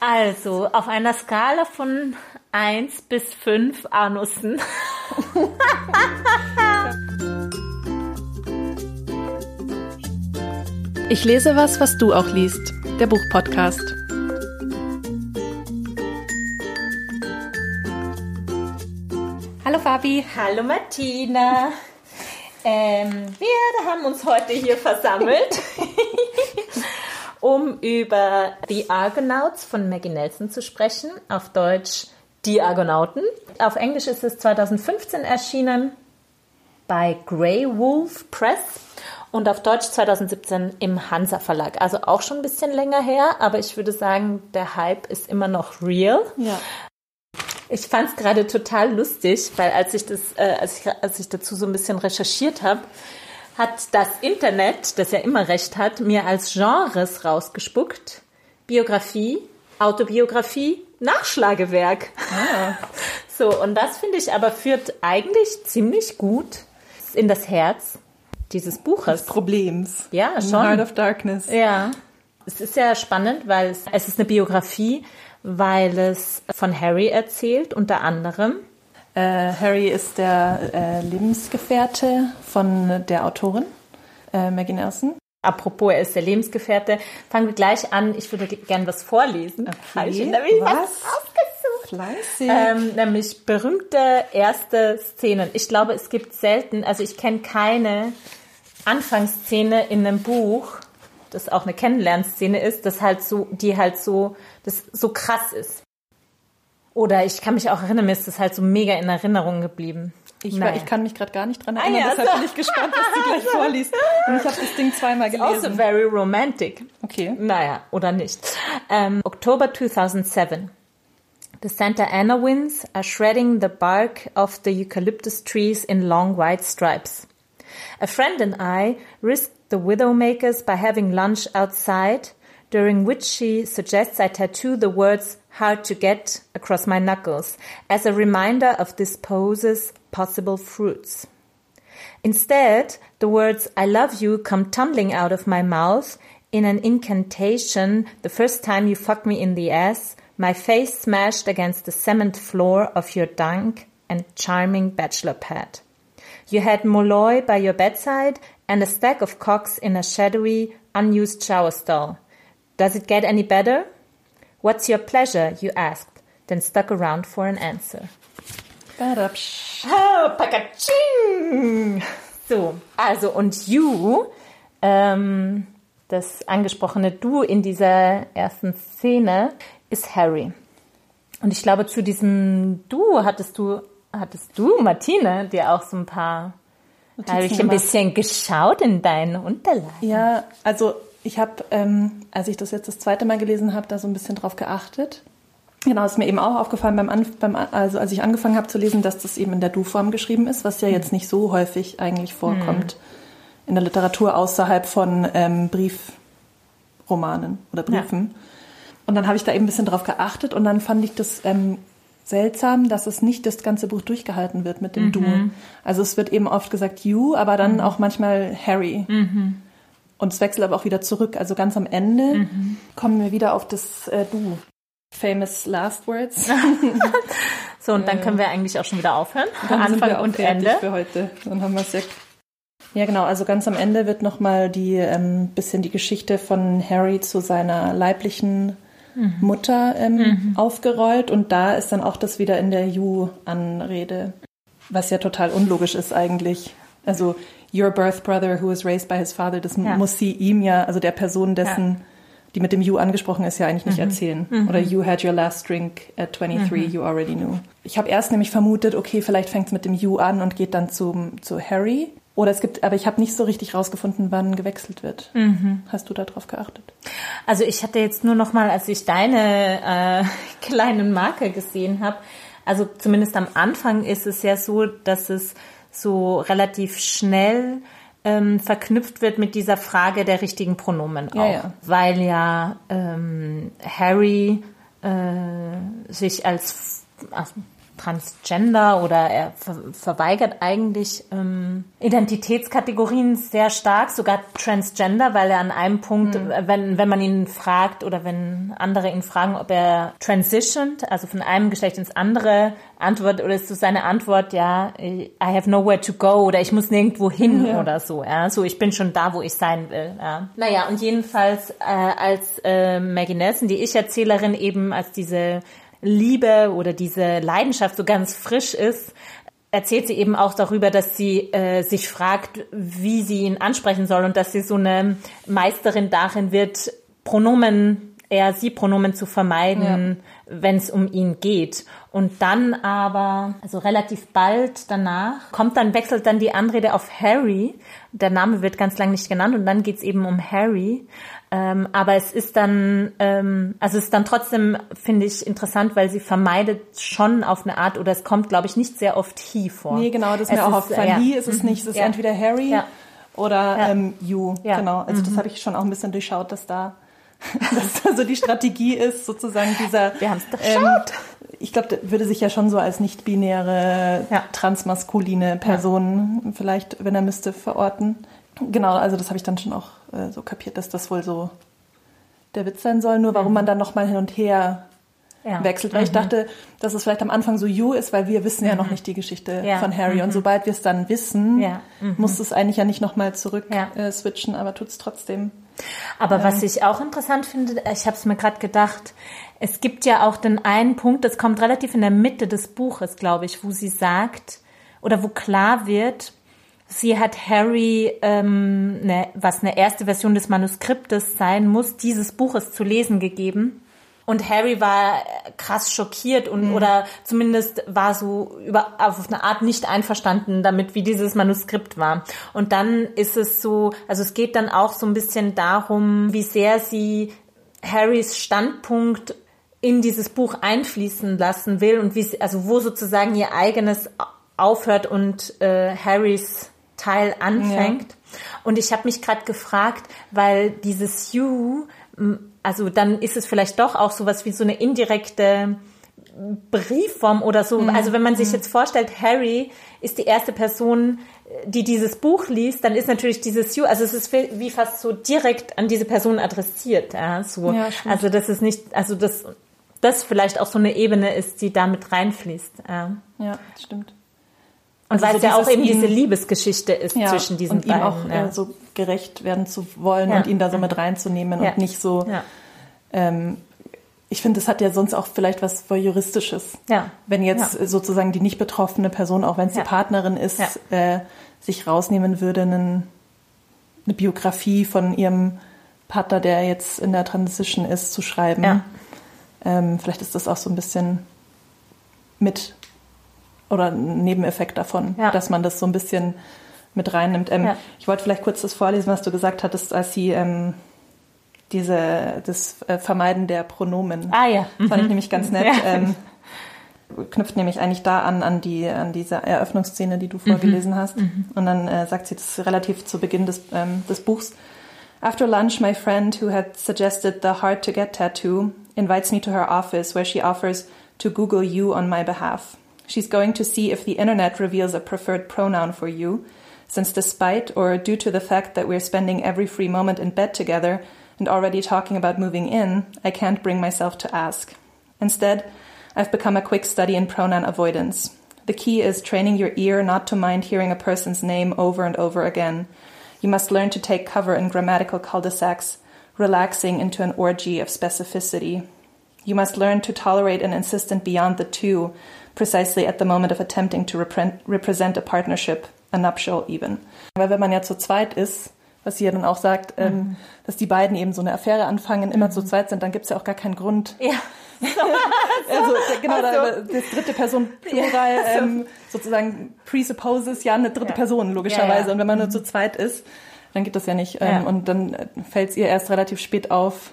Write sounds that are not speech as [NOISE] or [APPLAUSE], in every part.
Also, auf einer Skala von 1 bis 5 Anussen. [LAUGHS] Ich lese was, was du auch liest. Der Buchpodcast. Hallo Fabi. Hallo Martina. Ähm, wir haben uns heute hier versammelt, [LAUGHS] um über The Argonauts von Maggie Nelson zu sprechen. Auf Deutsch Die Argonauten. Auf Englisch ist es 2015 erschienen bei Grey Wolf Press und auf Deutsch 2017 im Hansa Verlag. Also auch schon ein bisschen länger her, aber ich würde sagen, der Hype ist immer noch real. Ja. Ich fand es gerade total lustig, weil als ich das, äh, als ich, als ich dazu so ein bisschen recherchiert habe, hat das Internet, das ja immer recht hat, mir als Genres rausgespuckt: Biografie, Autobiografie, Nachschlagewerk. Ah. [LAUGHS] So und das finde ich aber führt eigentlich ziemlich gut in das Herz dieses Buches. Des Problems. Ja, schon. Heart of Darkness. Ja, es ist ja spannend, weil es, es ist eine Biografie, weil es von Harry erzählt, unter anderem. Äh, Harry ist der äh, Lebensgefährte von der Autorin, äh, Maggie Nelson. Apropos, er ist der Lebensgefährte. Fangen wir gleich an. Ich würde gern was vorlesen. Habe ich nämlich was was? Ähm, nämlich berühmte erste Szenen. Ich glaube, es gibt selten, also ich kenne keine Anfangsszene in einem Buch, das auch eine Kennenlernszene ist, das halt so, die halt so, das so krass ist. Oder ich kann mich auch erinnern, mir ist das halt so mega in Erinnerung geblieben. ich, Naja. ich kann mich gerade gar nicht dran Ah, erinnern, ja, deshalb so. bin ich gespannt, was du gleich [LAUGHS] vorliest. Und ich habe das Ding zweimal Also gelesen. very romantic. Okay. Naja, oder nicht. Um, October 2007. The Santa Ana winds are shredding the bark of the eucalyptus trees in long white stripes. A friend and I risked the widowmakers by having lunch outside, during which she suggests I tattoo the words hard to get across my knuckles as a reminder of this pose's possible fruits. Instead, the words I love you come tumbling out of my mouth in an incantation the first time you fuck me in the ass, my face smashed against the cement floor of your dank and charming bachelor pad. You had Molloy by your bedside and a stack of cocks in a shadowy, unused shower stall. Does it get any better? What's your pleasure? you asked, then stuck around for an answer. Oh, Pakaching! So, also und you, ähm, das angesprochene Du in dieser ersten Szene, ist Harry. Und ich glaube, zu diesem Du hattest du, hattest du, Martine, dir auch so ein paar, habe ich ein bisschen geschaut in deinen Unterlagen. Ja, also ich habe, ähm, als ich das jetzt das zweite Mal gelesen habe, da so ein bisschen drauf geachtet. Genau, ist mir eben auch aufgefallen, beim, Anf beim also als ich angefangen habe zu lesen, dass das eben in der Du-Form geschrieben ist, was ja jetzt nicht so häufig eigentlich vorkommt in der Literatur außerhalb von ähm, Briefromanen oder Ja. Briefen. Und dann habe ich da eben ein bisschen drauf geachtet und dann fand ich das ähm, seltsam, dass es nicht das ganze Buch durchgehalten wird mit dem Du. Also es wird eben oft gesagt You, aber dann auch manchmal Harry. Und es wechselt aber auch wieder zurück. Also ganz am Ende kommen wir wieder auf das äh, Du. Famous Last Words. [LAUGHS] So, und dann können wir eigentlich auch schon wieder aufhören. Dann Anfang und Ende. für heute. Dann haben wir es ja. Ja, genau. Also ganz am Ende wird nochmal die ähm, bisschen die Geschichte von Harry zu seiner leiblichen Mhm. Mutter ähm, aufgerollt und da ist dann auch das wieder in der You-Anrede, was ja total unlogisch ist eigentlich. Also your birth brother who was raised by his father, das Ja. muss sie ihm ja, also der Person dessen, die mit dem You angesprochen ist, ja eigentlich Mhm. nicht erzählen. Oder you had your last drink at 23, you already knew. Ich habe erst nämlich vermutet, okay, vielleicht fängt es mit dem You an und geht dann zum, zu Harry. Oder es gibt, aber ich habe nicht so richtig rausgefunden, wann gewechselt wird. Mhm. Hast du da drauf geachtet? Also ich hatte jetzt nur noch mal, als ich deine äh, [LAUGHS] kleinen Marke gesehen habe, also zumindest am Anfang ist es ja so, dass es so relativ schnell ähm, verknüpft wird mit dieser Frage der richtigen Pronomen auch, Ja, ja. weil ja ähm, Harry äh, sich als ach, transgender oder er ver verweigert eigentlich ähm, Identitätskategorien sehr stark, sogar transgender, weil er an einem Punkt, mhm. wenn, wenn man ihn fragt oder wenn andere ihn fragen, ob er transitioned, also von einem Geschlecht ins andere, antwortet oder ist so seine Antwort, ja, I have nowhere to go oder ich muss nirgendwo hin ja. oder so, ja, so ich bin schon da, wo ich sein will. Ja. Naja, und jedenfalls äh, als äh, Maggie Nelson, die Ich-Erzählerin eben als diese Liebe oder diese Leidenschaft so ganz frisch ist, erzählt sie eben auch darüber, dass sie äh, sich fragt, wie sie ihn ansprechen soll und dass sie so eine Meisterin darin wird, Pronomen, eher sie Pronomen zu vermeiden, ja. wenn es um ihn geht. Und dann aber, also relativ bald danach, kommt dann, wechselt dann die Anrede auf Harry. Der Name wird ganz lang nicht genannt und dann geht's eben um Harry. Ähm, aber es ist dann, ähm, also es ist dann trotzdem, finde ich, interessant, weil sie vermeidet schon auf eine Art, oder es kommt, glaube ich, nicht sehr oft he vor. Nee, genau, das ist mir auch aufgefallen. Ja. He ist es mhm. nicht, es ist ja. entweder Harry ja. oder ja. Ähm, you. Genau, also mhm. das habe ich schon auch ein bisschen durchschaut, dass da [LAUGHS] dass also die Strategie ist, sozusagen dieser. Wir haben es durchschaut. Ähm, ich glaube, würde sich ja schon so als nicht-binäre, transmaskuline Person vielleicht, wenn er müsste, verorten. Genau, also das habe ich dann schon auch äh, so kapiert, dass das wohl so der Witz sein soll. Nur warum mhm. man dann nochmal hin und her ja. wechselt. Weil mhm. ich dachte, dass es vielleicht am Anfang so You ist, weil wir wissen ja noch mhm. nicht die Geschichte ja. von Harry. Und mhm. sobald wir es dann wissen, ja. Mhm. muss es eigentlich ja nicht nochmal zurück äh, switchen, aber tut es trotzdem. Aber was ich auch interessant finde, ich habe es mir gerade gedacht, es gibt ja auch den einen Punkt, das kommt relativ in der Mitte des Buches, glaube ich, wo sie sagt, oder wo klar wird, Sie hat Harry, ähm, ne, was eine erste Version des Manuskriptes sein muss, dieses Buches zu lesen gegeben. Und Harry war krass schockiert und mhm. oder zumindest war so über auf eine Art nicht einverstanden damit, wie dieses Manuskript war. Und dann ist es so, also es geht dann auch so ein bisschen darum, wie sehr sie Harrys Standpunkt in dieses Buch einfließen lassen will und wie also wo sozusagen ihr eigenes aufhört und äh, Harrys Teil anfängt. Ja. Und ich habe mich gerade gefragt, weil dieses You, also dann ist es vielleicht doch auch sowas wie so eine indirekte Briefform oder so. Mhm. Also wenn man sich mhm. jetzt vorstellt, Harry ist die erste Person, die dieses Buch liest, dann ist natürlich dieses You, also es ist wie fast so direkt an diese Person adressiert. Ja, so. Ja, also das ist nicht, also das, das vielleicht auch so eine Ebene ist, die da mit reinfließt. Ja, ja stimmt. Und also weil es ja auch eben diese Liebesgeschichte ist ja, zwischen diesen und beiden. Und ihm auch ja. äh, so gerecht werden zu wollen ja. und ihn da so mit reinzunehmen und nicht so. Ähm, ich finde, das hat ja sonst auch vielleicht was Voyeuristisches. Ja. Wenn jetzt sozusagen die nicht betroffene Person, auch wenn es die Partnerin ist, äh, sich rausnehmen würde, einen, eine Biografie von ihrem Partner, der jetzt in der Transition ist, zu schreiben. Ähm, vielleicht ist das auch so ein bisschen mit oder ein Nebeneffekt davon, ja. dass man das so ein bisschen mit reinnimmt. Ähm, ja. Ich wollte vielleicht kurz das vorlesen, was du gesagt hattest, als sie ähm, diese das äh, Vermeiden der Pronomen. Ah ja. Mhm. Fand ich mhm. nämlich ganz nett. Ja. Ähm, knüpft nämlich eigentlich da an, an die, an diese Eröffnungsszene, die du vorgelesen mhm. hast. Mhm. Und dann äh, sagt sie das relativ zu Beginn des, ähm, des Buchs. After lunch, my friend who had suggested the hard to get tattoo invites me to her office where she offers to Google you on my behalf. She's going to see if the internet reveals a preferred pronoun for you, since despite or due to the fact that we're spending every free moment in bed together and already talking about moving in, I can't bring myself to ask. Instead, I've become a quick study in pronoun avoidance. The key is training your ear not to mind hearing a person's name over and over again. You must learn to take cover in grammatical cul de sacs, relaxing into an orgy of specificity. You must learn to tolerate an insistent beyond the two, precisely at the moment of attempting to represent a partnership, a nuptial even. Weil wenn man ja zu zweit ist, was sie ja dann auch sagt, ähm, mhm. ähm, dass die beiden eben so eine Affäre anfangen, immer mhm. zu zweit sind, dann gibt es ja auch gar keinen Grund. Ja. [LAUGHS] also genau, also. das dritte Person Plural ja, ähm, sozusagen presupposes ja eine dritte ja. Person logischerweise. Ja, Und wenn man nur mhm. zu zweit ist, dann geht das ja nicht. Ähm, und dann fällt es ihr erst relativ spät auf,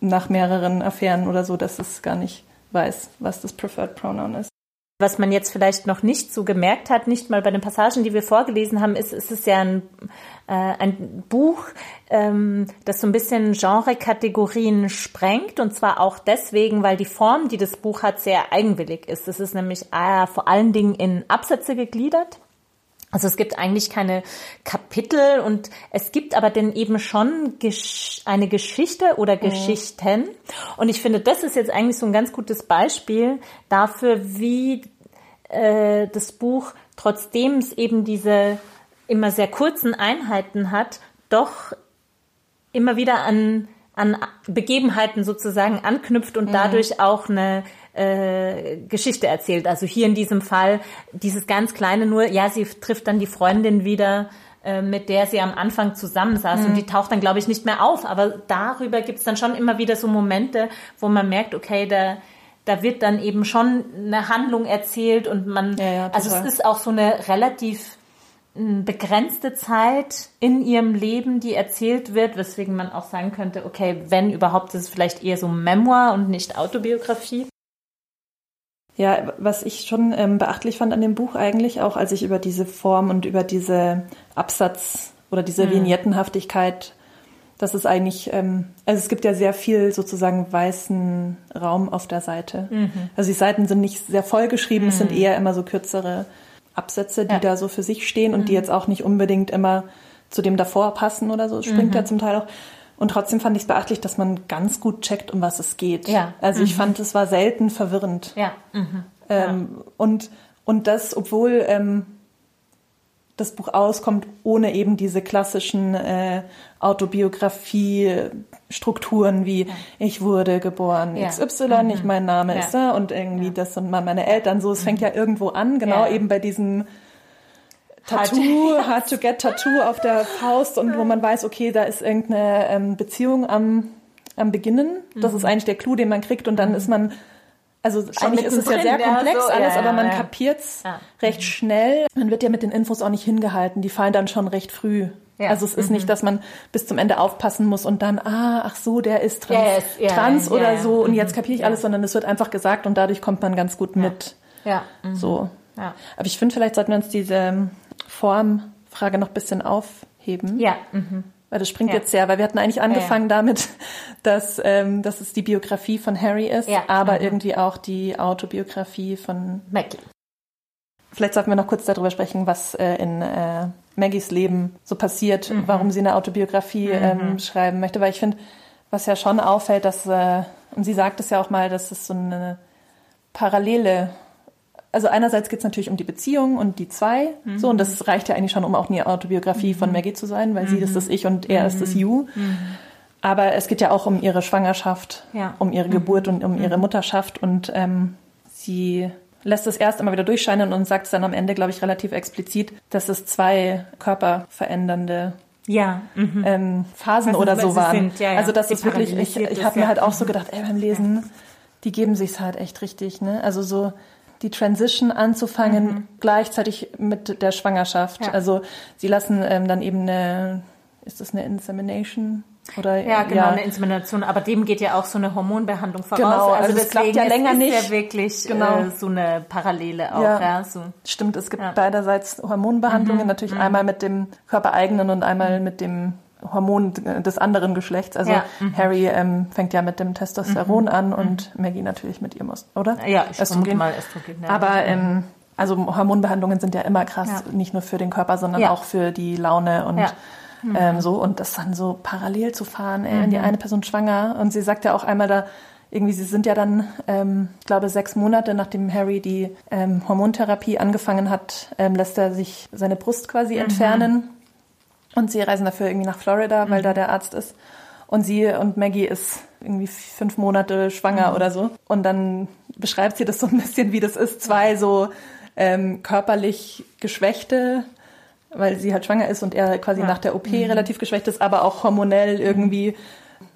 nach mehreren Affären oder so, dass es gar nicht weiß, was das Preferred Pronoun ist. Was man jetzt vielleicht noch nicht so gemerkt hat, nicht mal bei den Passagen, die wir vorgelesen haben, ist, ist es ja ein, äh, ein Buch, ähm, das so ein bisschen Genrekategorien sprengt. Und zwar auch deswegen, weil die Form, die das Buch hat, sehr eigenwillig ist. Es ist nämlich äh, vor allen Dingen in Absätze gegliedert. Also es gibt eigentlich keine Kapitel und es gibt aber dann eben schon eine Geschichte oder mhm. Geschichten. Und ich finde, das ist jetzt eigentlich so ein ganz gutes Beispiel dafür, wie äh, das Buch, trotzdem es eben diese immer sehr kurzen Einheiten hat, doch immer wieder an, an Begebenheiten sozusagen anknüpft und mhm. dadurch auch eine äh, Geschichte erzählt. Also hier in diesem Fall dieses ganz kleine nur, ja, sie trifft dann die Freundin wieder, äh, mit der sie am Anfang zusammensaß mhm. und die taucht dann, glaube ich, nicht mehr auf. Aber darüber gibt es dann schon immer wieder so Momente, wo man merkt, okay, da, da wird dann eben schon eine Handlung erzählt und man, ja, ja, also es ist auch so eine relativ hm, begrenzte Zeit in ihrem Leben, die erzählt wird, weswegen man auch sagen könnte, okay, wenn überhaupt, ist es vielleicht eher so Memoir und nicht Autobiografie. Ja, was ich schon ähm, beachtlich fand an dem Buch eigentlich, auch als ich über diese Form und über diese Absatz oder diese mhm. Vignettenhaftigkeit, das ist eigentlich, ähm, also es gibt ja sehr viel sozusagen weißen Raum auf der Seite. Mhm. Also die Seiten sind nicht sehr voll geschrieben, mhm. es sind mhm. eher immer so kürzere Absätze, die ja. da so für sich stehen und die mhm. jetzt auch nicht unbedingt immer zu dem davor passen oder so. Springt ja mhm. zum Teil auch. Und trotzdem fand ich es beachtlich, dass man ganz gut checkt, um was es geht. Ja. Also mhm. ich fand, es war selten verwirrend. Ja. Mhm. Ähm, ja. Und, und das, obwohl ähm, das Buch auskommt, ohne eben diese klassischen äh, Autobiografie-Strukturen wie ja. ich wurde geboren ja. XY, mhm. ich mein Name ist da und irgendwie das und meine Eltern so. Es fängt ja irgendwo an, genau eben bei diesem Tattoo, [LAUGHS] hard to get Tattoo auf der Faust und wo man weiß, okay, da ist irgendeine ähm, Beziehung am, am Beginnen. Das mhm. ist eigentlich der Clou, den man kriegt und dann mhm. ist man, also Schon eigentlich ist es ja sehr komplex ja, so, alles, ja, aber man ja. kapiert's recht mhm. schnell. Man wird ja mit den Infos auch nicht hingehalten, die fallen dann schon recht früh. Also es ist mhm. nicht, dass man bis zum Ende aufpassen muss und dann, ah, ach so, der ist trans, yes, trans oder so und jetzt mhm. kapiere ich alles, sondern es wird einfach gesagt und dadurch kommt man ganz gut mit. Ja. So. Ja. Aber ich finde, vielleicht sollten wir uns diese Formfrage noch ein bisschen aufheben. Ja. Mhm. Weil das springt ja. jetzt sehr, weil wir hatten eigentlich angefangen ja, ja. damit, [LAUGHS] dass, ähm, dass es die Biografie von Harry ist, aber mhm. irgendwie auch die Autobiografie von Maggie. Vielleicht sollten wir noch kurz darüber sprechen, was äh, in äh, Maggies Leben so passiert, mhm. warum sie eine Autobiografie mhm. ähm, schreiben möchte, weil ich finde, was ja schon auffällt, dass, äh, und sie sagt es ja auch mal, dass es so eine parallele also einerseits geht es natürlich um die Beziehung und die zwei, mhm. so und das reicht ja eigentlich schon, um auch eine Autobiografie mhm. von Maggie zu sein, weil mhm. sie ist das Ich und er ist das mhm. You. Mhm. Aber es geht ja auch um ihre Schwangerschaft, ja. um ihre Geburt und um ihre Mutterschaft und ähm, sie lässt es erst einmal wieder durchscheinen und sagt es dann am Ende, glaube ich, relativ explizit, dass es zwei körperverändernde ja, mhm. ähm, Phasen also, oder so waren. Ja, ja. Also das ist wirklich, ich, ich habe mir halt auch so gedacht, ey, beim Lesen, die geben sich's halt echt richtig, ne? Also so die Transition anzufangen, mhm. gleichzeitig mit der Schwangerschaft. Ja. Also sie lassen ähm, dann eben eine, ist das eine Insemination? Oder, ja, genau, ja. eine Insemination. Aber dem geht ja auch so eine Hormonbehandlung voraus. Genau, also, also das klappt ja länger ist nicht. ja wirklich genau. äh, so eine Parallele auch. Ja. ja so. Stimmt, es gibt ja. beiderseits Hormonbehandlungen, mhm. natürlich mhm. einmal mit dem körpereigenen und einmal mit dem Hormon des anderen Geschlechts. Also ja, mhm. Harry ähm, fängt ja mit dem Testosteron mhm. an und mhm. Maggie natürlich mit ihrem, oder? Ja, ich Östrogen. mal Östrogen. Ja. Aber ähm, also Hormonbehandlungen sind ja immer krass, ja. nicht nur für den Körper, sondern auch für die Laune und mhm. ähm, so. Und das dann so parallel zu fahren, ey, wenn die mhm. eine Person schwanger und sie sagt ja auch einmal da, irgendwie, sie sind ja dann, ähm, ich glaube, sechs Monate nachdem Harry die ähm, Hormontherapie angefangen hat, ähm, lässt er sich seine Brust quasi mhm. entfernen und sie reisen dafür irgendwie nach Florida, mhm. weil da der Arzt ist. Und sie und Maggie ist irgendwie fünf Monate schwanger mhm. oder so. Und dann beschreibt sie das so ein bisschen, wie das ist. Zwei so ähm, körperlich geschwächte, weil sie halt schwanger ist und er quasi ja. nach der OP mhm. relativ geschwächt ist, aber auch hormonell irgendwie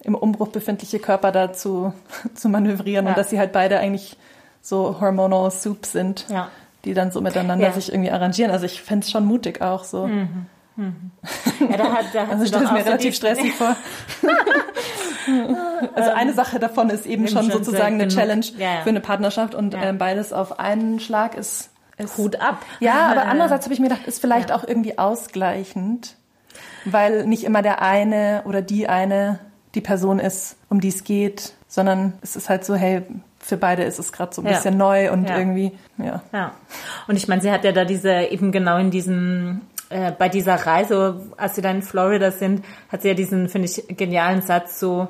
im Umbruch befindliche Körper dazu [LAUGHS] zu manövrieren ja. und dass sie halt beide eigentlich so hormonal Soups sind, ja. die dann so miteinander sich irgendwie arrangieren. Also ich fände es schon mutig auch so. Mhm. Mhm. Ja, da hat, da hat also doch mir relativ stressig vor. [LAUGHS] Also eine Sache davon ist eben, schon schon sozusagen eine. Challenge Ja, ja. für eine Partnerschaft und Ja. ähm, beides auf einen Schlag ist, ist Hut ab. Ja, [LAUGHS] aber andererseits habe ich mir gedacht, ist vielleicht auch irgendwie ausgleichend, weil nicht immer der eine oder die eine die Person ist, um die es geht, sondern es ist halt so, hey, für beide ist es gerade so ein Ja. bisschen neu und Ja. irgendwie, ja. Ja. Und ich meine, sie hat ja da diese, eben genau in diesem, äh, bei dieser Reise, als sie dann in Florida sind, hat sie ja diesen, finde ich, genialen Satz so,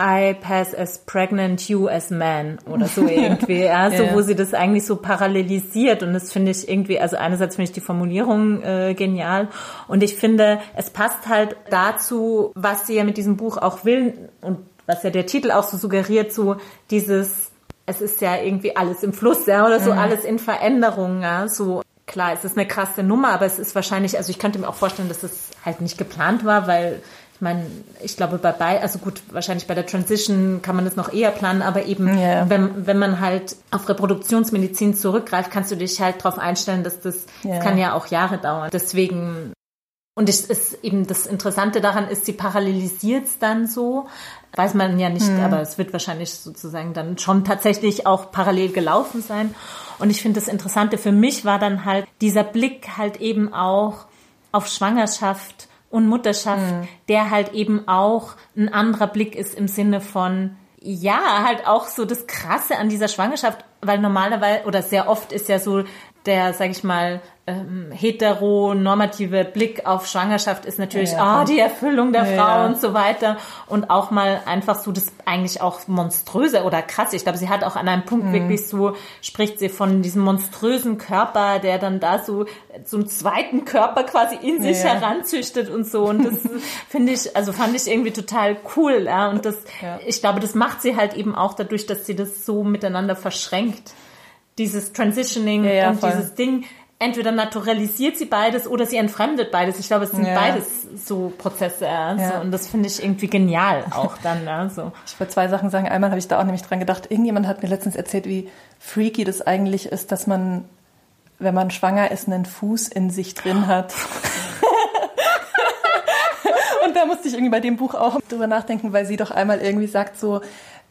I pass as pregnant, you as man oder so [LAUGHS] irgendwie, ja, so Ja, ja. wo sie das eigentlich so parallelisiert und das finde ich irgendwie, also einerseits finde ich die Formulierung äh, genial und ich finde, es passt halt dazu, was sie ja mit diesem Buch auch will und was ja der Titel auch so suggeriert, so dieses es ist ja irgendwie alles im Fluss, ja, oder so alles in Veränderung, ja, so. Klar, es ist eine krasse Nummer, aber es ist wahrscheinlich, also ich könnte mir auch vorstellen, dass es halt nicht geplant war, weil ich meine, ich glaube bei bei, also gut, wahrscheinlich bei der Transition kann man das noch eher planen, aber eben, Ja. wenn, wenn man halt auf Reproduktionsmedizin zurückgreift, kannst du dich halt darauf einstellen, dass das, Ja. das kann ja auch Jahre dauern. Deswegen und es ist eben das Interessante daran ist, sie parallelisiert es dann so. Weiß man ja nicht, aber es wird wahrscheinlich sozusagen dann schon tatsächlich auch parallel gelaufen sein. Und ich finde das Interessante für mich war dann halt dieser Blick halt eben auch auf Schwangerschaft und Mutterschaft, der halt eben auch ein anderer Blick ist im Sinne von, ja, halt auch so das Krasse an dieser Schwangerschaft, weil normalerweise oder sehr oft ist ja so der, sag ich mal, ähm, heteronormative Blick auf Schwangerschaft ist natürlich, Ja, ah, ja. die Erfüllung der Ja, Frau ja. und so weiter. Und auch mal einfach so das eigentlich auch monströse oder krass. Ich glaube, sie hat auch an einem Punkt Mhm. wirklich so, spricht sie von diesem monströsen Körper, der dann da so, einen zweiten Körper quasi in sich Ja, ja. heranzüchtet und so. Und das [LAUGHS] finde ich, also fand ich irgendwie total cool. Ja. Und das, Ja. ich glaube, das macht sie halt eben auch dadurch, dass sie das so miteinander verschränkt. Dieses Transitioning Ja, ja, und voll. dieses Ding. Entweder naturalisiert sie beides oder sie entfremdet beides. Ich glaube, es sind Ja. beides so Prozesse. Ja. Ja. So, und das finde ich irgendwie genial auch dann. Ja, so. Ich wollte zwei Sachen sagen. Einmal habe ich da auch nämlich dran gedacht, irgendjemand hat mir letztens erzählt, wie freaky das eigentlich ist, dass man, wenn man schwanger ist, einen Fuß in sich drin hat. [LAUGHS] Und da musste ich irgendwie bei dem Buch auch drüber nachdenken, weil sie doch einmal irgendwie sagt so,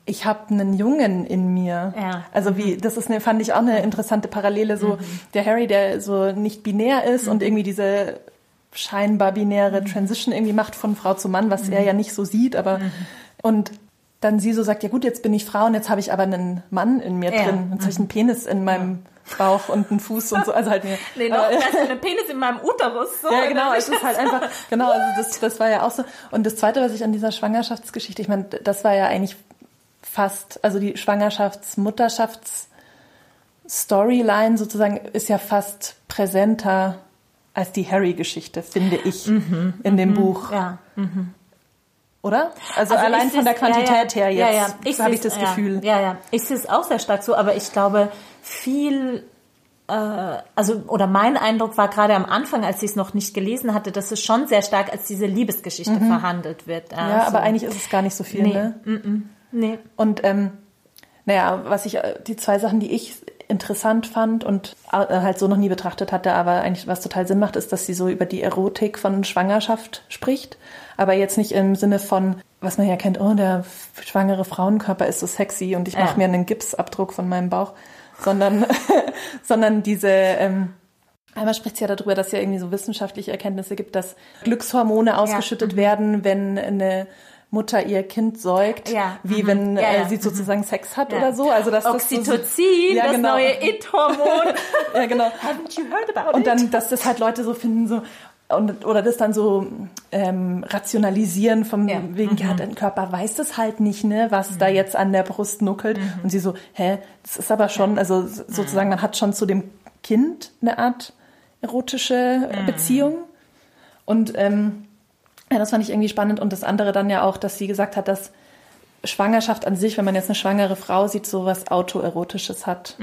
ich habe einen Jungen in mir. Ja. Also wie, das ist eine, fand ich auch eine interessante Parallele. So der Harry, der so nicht binär ist und irgendwie diese scheinbar binäre Transition irgendwie macht von Frau zu Mann, was er ja nicht so sieht, aber und dann sie so sagt, ja gut, jetzt bin ich Frau und jetzt habe ich aber einen Mann in mir Ja. drin. Jetzt habe ich einen Penis in meinem Bauch und einen Fuß und so. Also halt mir. Nee, noch, da ist ein Penis in meinem Uterus. So, Ja, genau, Dann- es ist halt einfach, genau, also das, das war ja auch so. Und das Zweite, was ich an dieser Schwangerschaftsgeschichte, ich meine, das war ja eigentlich fast, also die Schwangerschafts-Mutterschafts-Storyline sozusagen ist ja fast präsenter als die Harry-Geschichte, finde ich, in dem Buch. Ja. Oder? Also, Also allein von der ja, Quantität ja, her ja, jetzt ja. Ich habe ich das ja, Gefühl. Ja, ja. Ich sehe es auch sehr stark so, aber ich glaube, viel, äh, also, oder mein Eindruck war gerade am Anfang, als ich es noch nicht gelesen hatte, dass es schon sehr stark als diese Liebesgeschichte verhandelt wird. Mhm. Ja, aber eigentlich ist es gar nicht so viel, Nee, ne? Nee. Und ähm, naja, was ich, äh, die zwei Sachen, die ich interessant fand und äh, halt so noch nie betrachtet hatte, aber eigentlich was total Sinn macht, ist, dass sie so über die Erotik von Schwangerschaft spricht, aber jetzt nicht im Sinne von, was man ja kennt, oh, der schwangere Frauenkörper ist so sexy und ich mache Ja. mir einen Gipsabdruck von meinem Bauch, sondern, [LAUGHS] sondern diese, ähm, Einmal spricht sie ja darüber, dass es ja irgendwie so wissenschaftliche Erkenntnisse gibt, dass Glückshormone ausgeschüttet werden, wenn eine Mutter ihr Kind säugt, Ja, wie mhm. wenn Ja, äh, ja, sie sozusagen Sex hat oder so. Also dass das so- Oxytocin, Ja, das genau. neue It-Hormon. [LAUGHS] ja, genau. Haven't you heard about Und dann, dass das halt Leute so finden, so und, oder das dann so ähm, rationalisieren vom Ja. Mhm. wegen, ja, dein Körper weiß das halt nicht, ne, was da jetzt an der Brust nuckelt. Mhm. Und sie so, hä, das ist aber schon, also sozusagen, man hat schon zu dem Kind eine Art erotische Mhm. Beziehung. Und ähm, ja, das fand ich irgendwie spannend. Und das andere dann ja auch, dass sie gesagt hat, dass Schwangerschaft an sich, wenn man jetzt eine schwangere Frau sieht, so was Autoerotisches hat.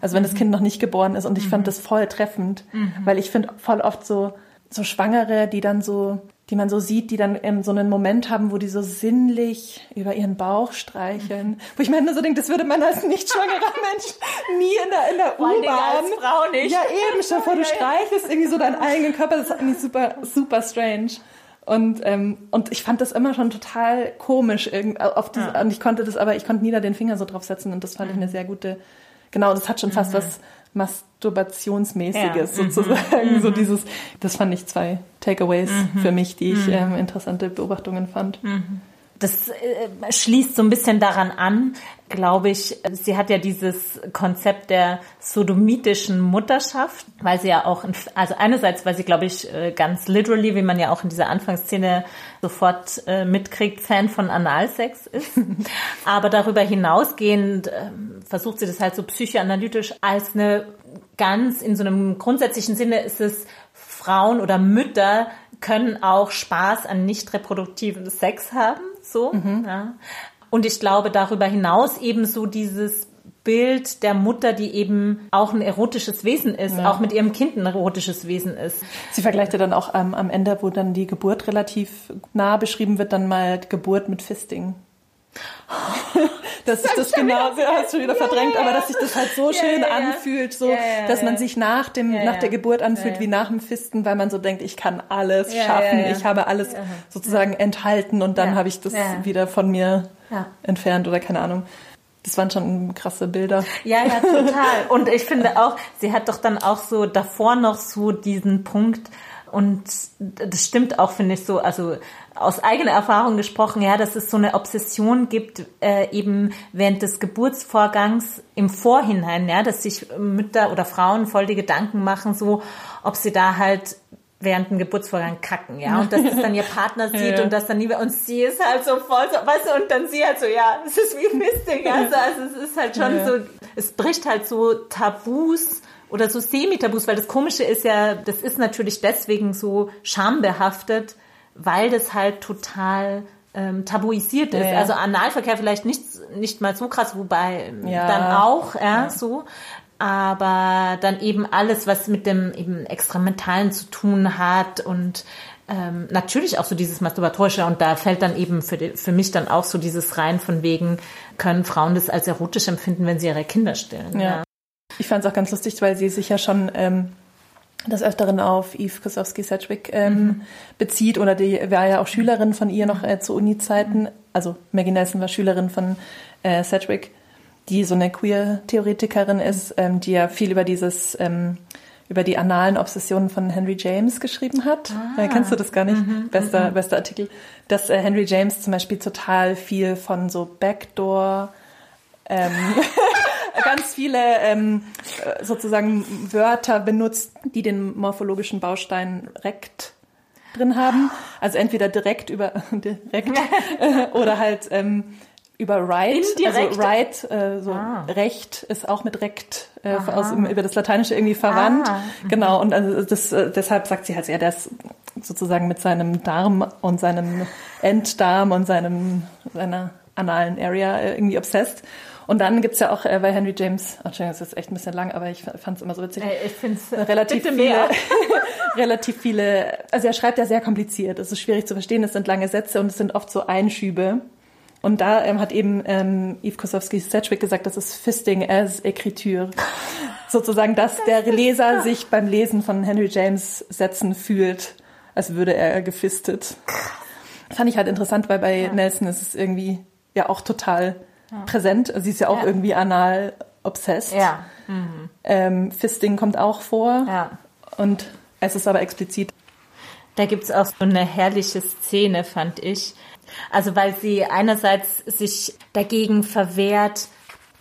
Also wenn das Kind noch nicht geboren ist. Und ich fand das voll treffend, weil ich finde voll oft so, so Schwangere, die dann so, die man so sieht, die dann so einen Moment haben, wo die so sinnlich über ihren Bauch streicheln. Wo ich mir nur so denke, das würde man als nicht schwangerer [LAUGHS] Mensch nie in der, in der U-Bahn. Frau nicht. Ja, eben, dir vor, du [LAUGHS] streichelst irgendwie so deinen eigenen Körper. Das ist eigentlich super, super strange. Und, ähm, und ich fand das immer schon total komisch. Auf diese, ja. Und ich konnte das aber, ich konnte nie da den Finger so drauf setzen und das fand mhm. ich eine sehr gute, genau, das hat schon fast mhm. was Masturbationsmäßiges ja. sozusagen. Mhm. So dieses, das fand ich zwei Takeaways mhm. für mich, die ich mhm. ähm, interessante Beobachtungen fand. Mhm das äh, schließt so ein bisschen daran an, glaube ich. Sie hat ja dieses Konzept der sodomitischen Mutterschaft, weil sie ja auch, also einerseits, weil sie, glaube ich, äh, ganz literally, wie man ja auch in dieser Anfangsszene sofort äh, mitkriegt, Fan von Analsex ist. [LAUGHS] Aber darüber hinausgehend versucht sie das halt so psychoanalytisch als eine ganz, in so einem grundsätzlichen Sinne ist es Frauen oder Mütter können auch Spaß an nicht reproduktiven Sex haben so. Mhm. Ja. Und ich glaube darüber hinaus eben so dieses Bild der Mutter, die eben auch ein erotisches Wesen ist, ja. auch mit ihrem Kind ein erotisches Wesen ist. Sie vergleicht ja dann auch ähm, am Ende, wo dann die Geburt relativ nah beschrieben wird, dann mal Geburt mit Fisting. [LAUGHS] das ist das genau, du hast schon wieder verdrängt, aber dass sich das halt so schön ja. anfühlt, so, dass man sich nach dem, nach der Geburt anfühlt wie nach dem Fisten, weil man so denkt, ich kann alles schaffen, ich habe alles sozusagen enthalten und dann habe ich das wieder von mir entfernt oder keine Ahnung. Das waren schon krasse Bilder. Ja, ja, total. [LAUGHS] Und ich finde auch, sie hat doch dann auch so davor noch so diesen Punkt, und das stimmt auch, finde ich so, also aus eigener Erfahrung gesprochen, ja, dass es so eine Obsession gibt, äh, eben während des Geburtsvorgangs im Vorhinein, ja, dass sich Mütter oder Frauen voll die Gedanken machen, so, ob sie da halt während dem Geburtsvorgang kacken, ja, und dass das dann ihr Partner [LAUGHS] sieht ja. und das dann nie und sie ist halt so voll, so, weißt du, und dann sie halt so, ja, es ist wie ja, also, also es ist halt schon ja. so, es bricht halt so Tabus oder so Semi-Tabus, weil das Komische ist ja, das ist natürlich deswegen so schambehaftet, weil das halt total ähm, tabuisiert ist. Ja, ja. Also Analverkehr vielleicht nicht, nicht mal so krass, wobei ja. dann auch, ja, so. Aber dann eben alles, was mit dem eben Extramentalen zu tun hat und ähm, natürlich auch so dieses Masturbatorische und da fällt dann eben für, die, für mich dann auch so dieses rein von wegen, können Frauen das als erotisch empfinden, wenn sie ihre Kinder stillen. Ja. Ich fand es auch ganz lustig, weil sie sich ja schon ähm, des Öfteren auf Eve Kosowski-Sedgwick ähm, mhm. bezieht oder die war ja auch Schülerin von ihr noch äh, zu Uni-Zeiten. Also Maggie Nelson war Schülerin von äh, Sedgwick, die so eine Queer-Theoretikerin ist, ähm, die ja viel über dieses ähm, über die analen Obsessionen von Henry James geschrieben hat. Ah. Äh, kennst du das gar nicht? Mhm. Bester, mhm. bester Artikel. Dass äh, Henry James zum Beispiel total viel von so Backdoor ähm, [LAUGHS] ganz viele ähm, äh, sozusagen Wörter benutzt, die den morphologischen Baustein rekt drin haben. Also entweder direkt über [LAUGHS] direkt äh, oder halt ähm, über right. Indirekt. Also right, äh, so ah. recht ist auch mit rekt äh, aus, über das Lateinische irgendwie verwandt. Ah. [LAUGHS] Genau, und also das, äh, deshalb sagt sie halt, ja, der ist sozusagen mit seinem Darm und seinem Enddarm und seinem seiner analen Area irgendwie obsessed. Und dann gibt's ja auch äh, bei Henry James, ach, das ist echt ein bisschen lang, aber ich fand es immer so witzig. Äh, ich finde es relativ viele, [LAUGHS] relativ viele, also er schreibt ja sehr kompliziert, es ist schwierig zu verstehen, es sind lange Sätze und es sind oft so Einschübe. Und da ähm, hat eben ähm, Yves Kosowski-Sedgwick gesagt, das ist Fisting as Écriture. [LAUGHS] Sozusagen, dass der Leser sich beim Lesen von Henry James Sätzen fühlt, als würde er gefistet. Fand ich halt interessant, weil bei ja. Nelson ist es irgendwie ja auch total ja. präsent. Sie ist ja auch ja. irgendwie anal obsessed. Ja. Mhm. Ähm, Fisting kommt auch vor. Ja. Und es ist aber explizit. Da gibt's auch so eine herrliche Szene, fand ich. Also weil sie einerseits sich dagegen verwehrt,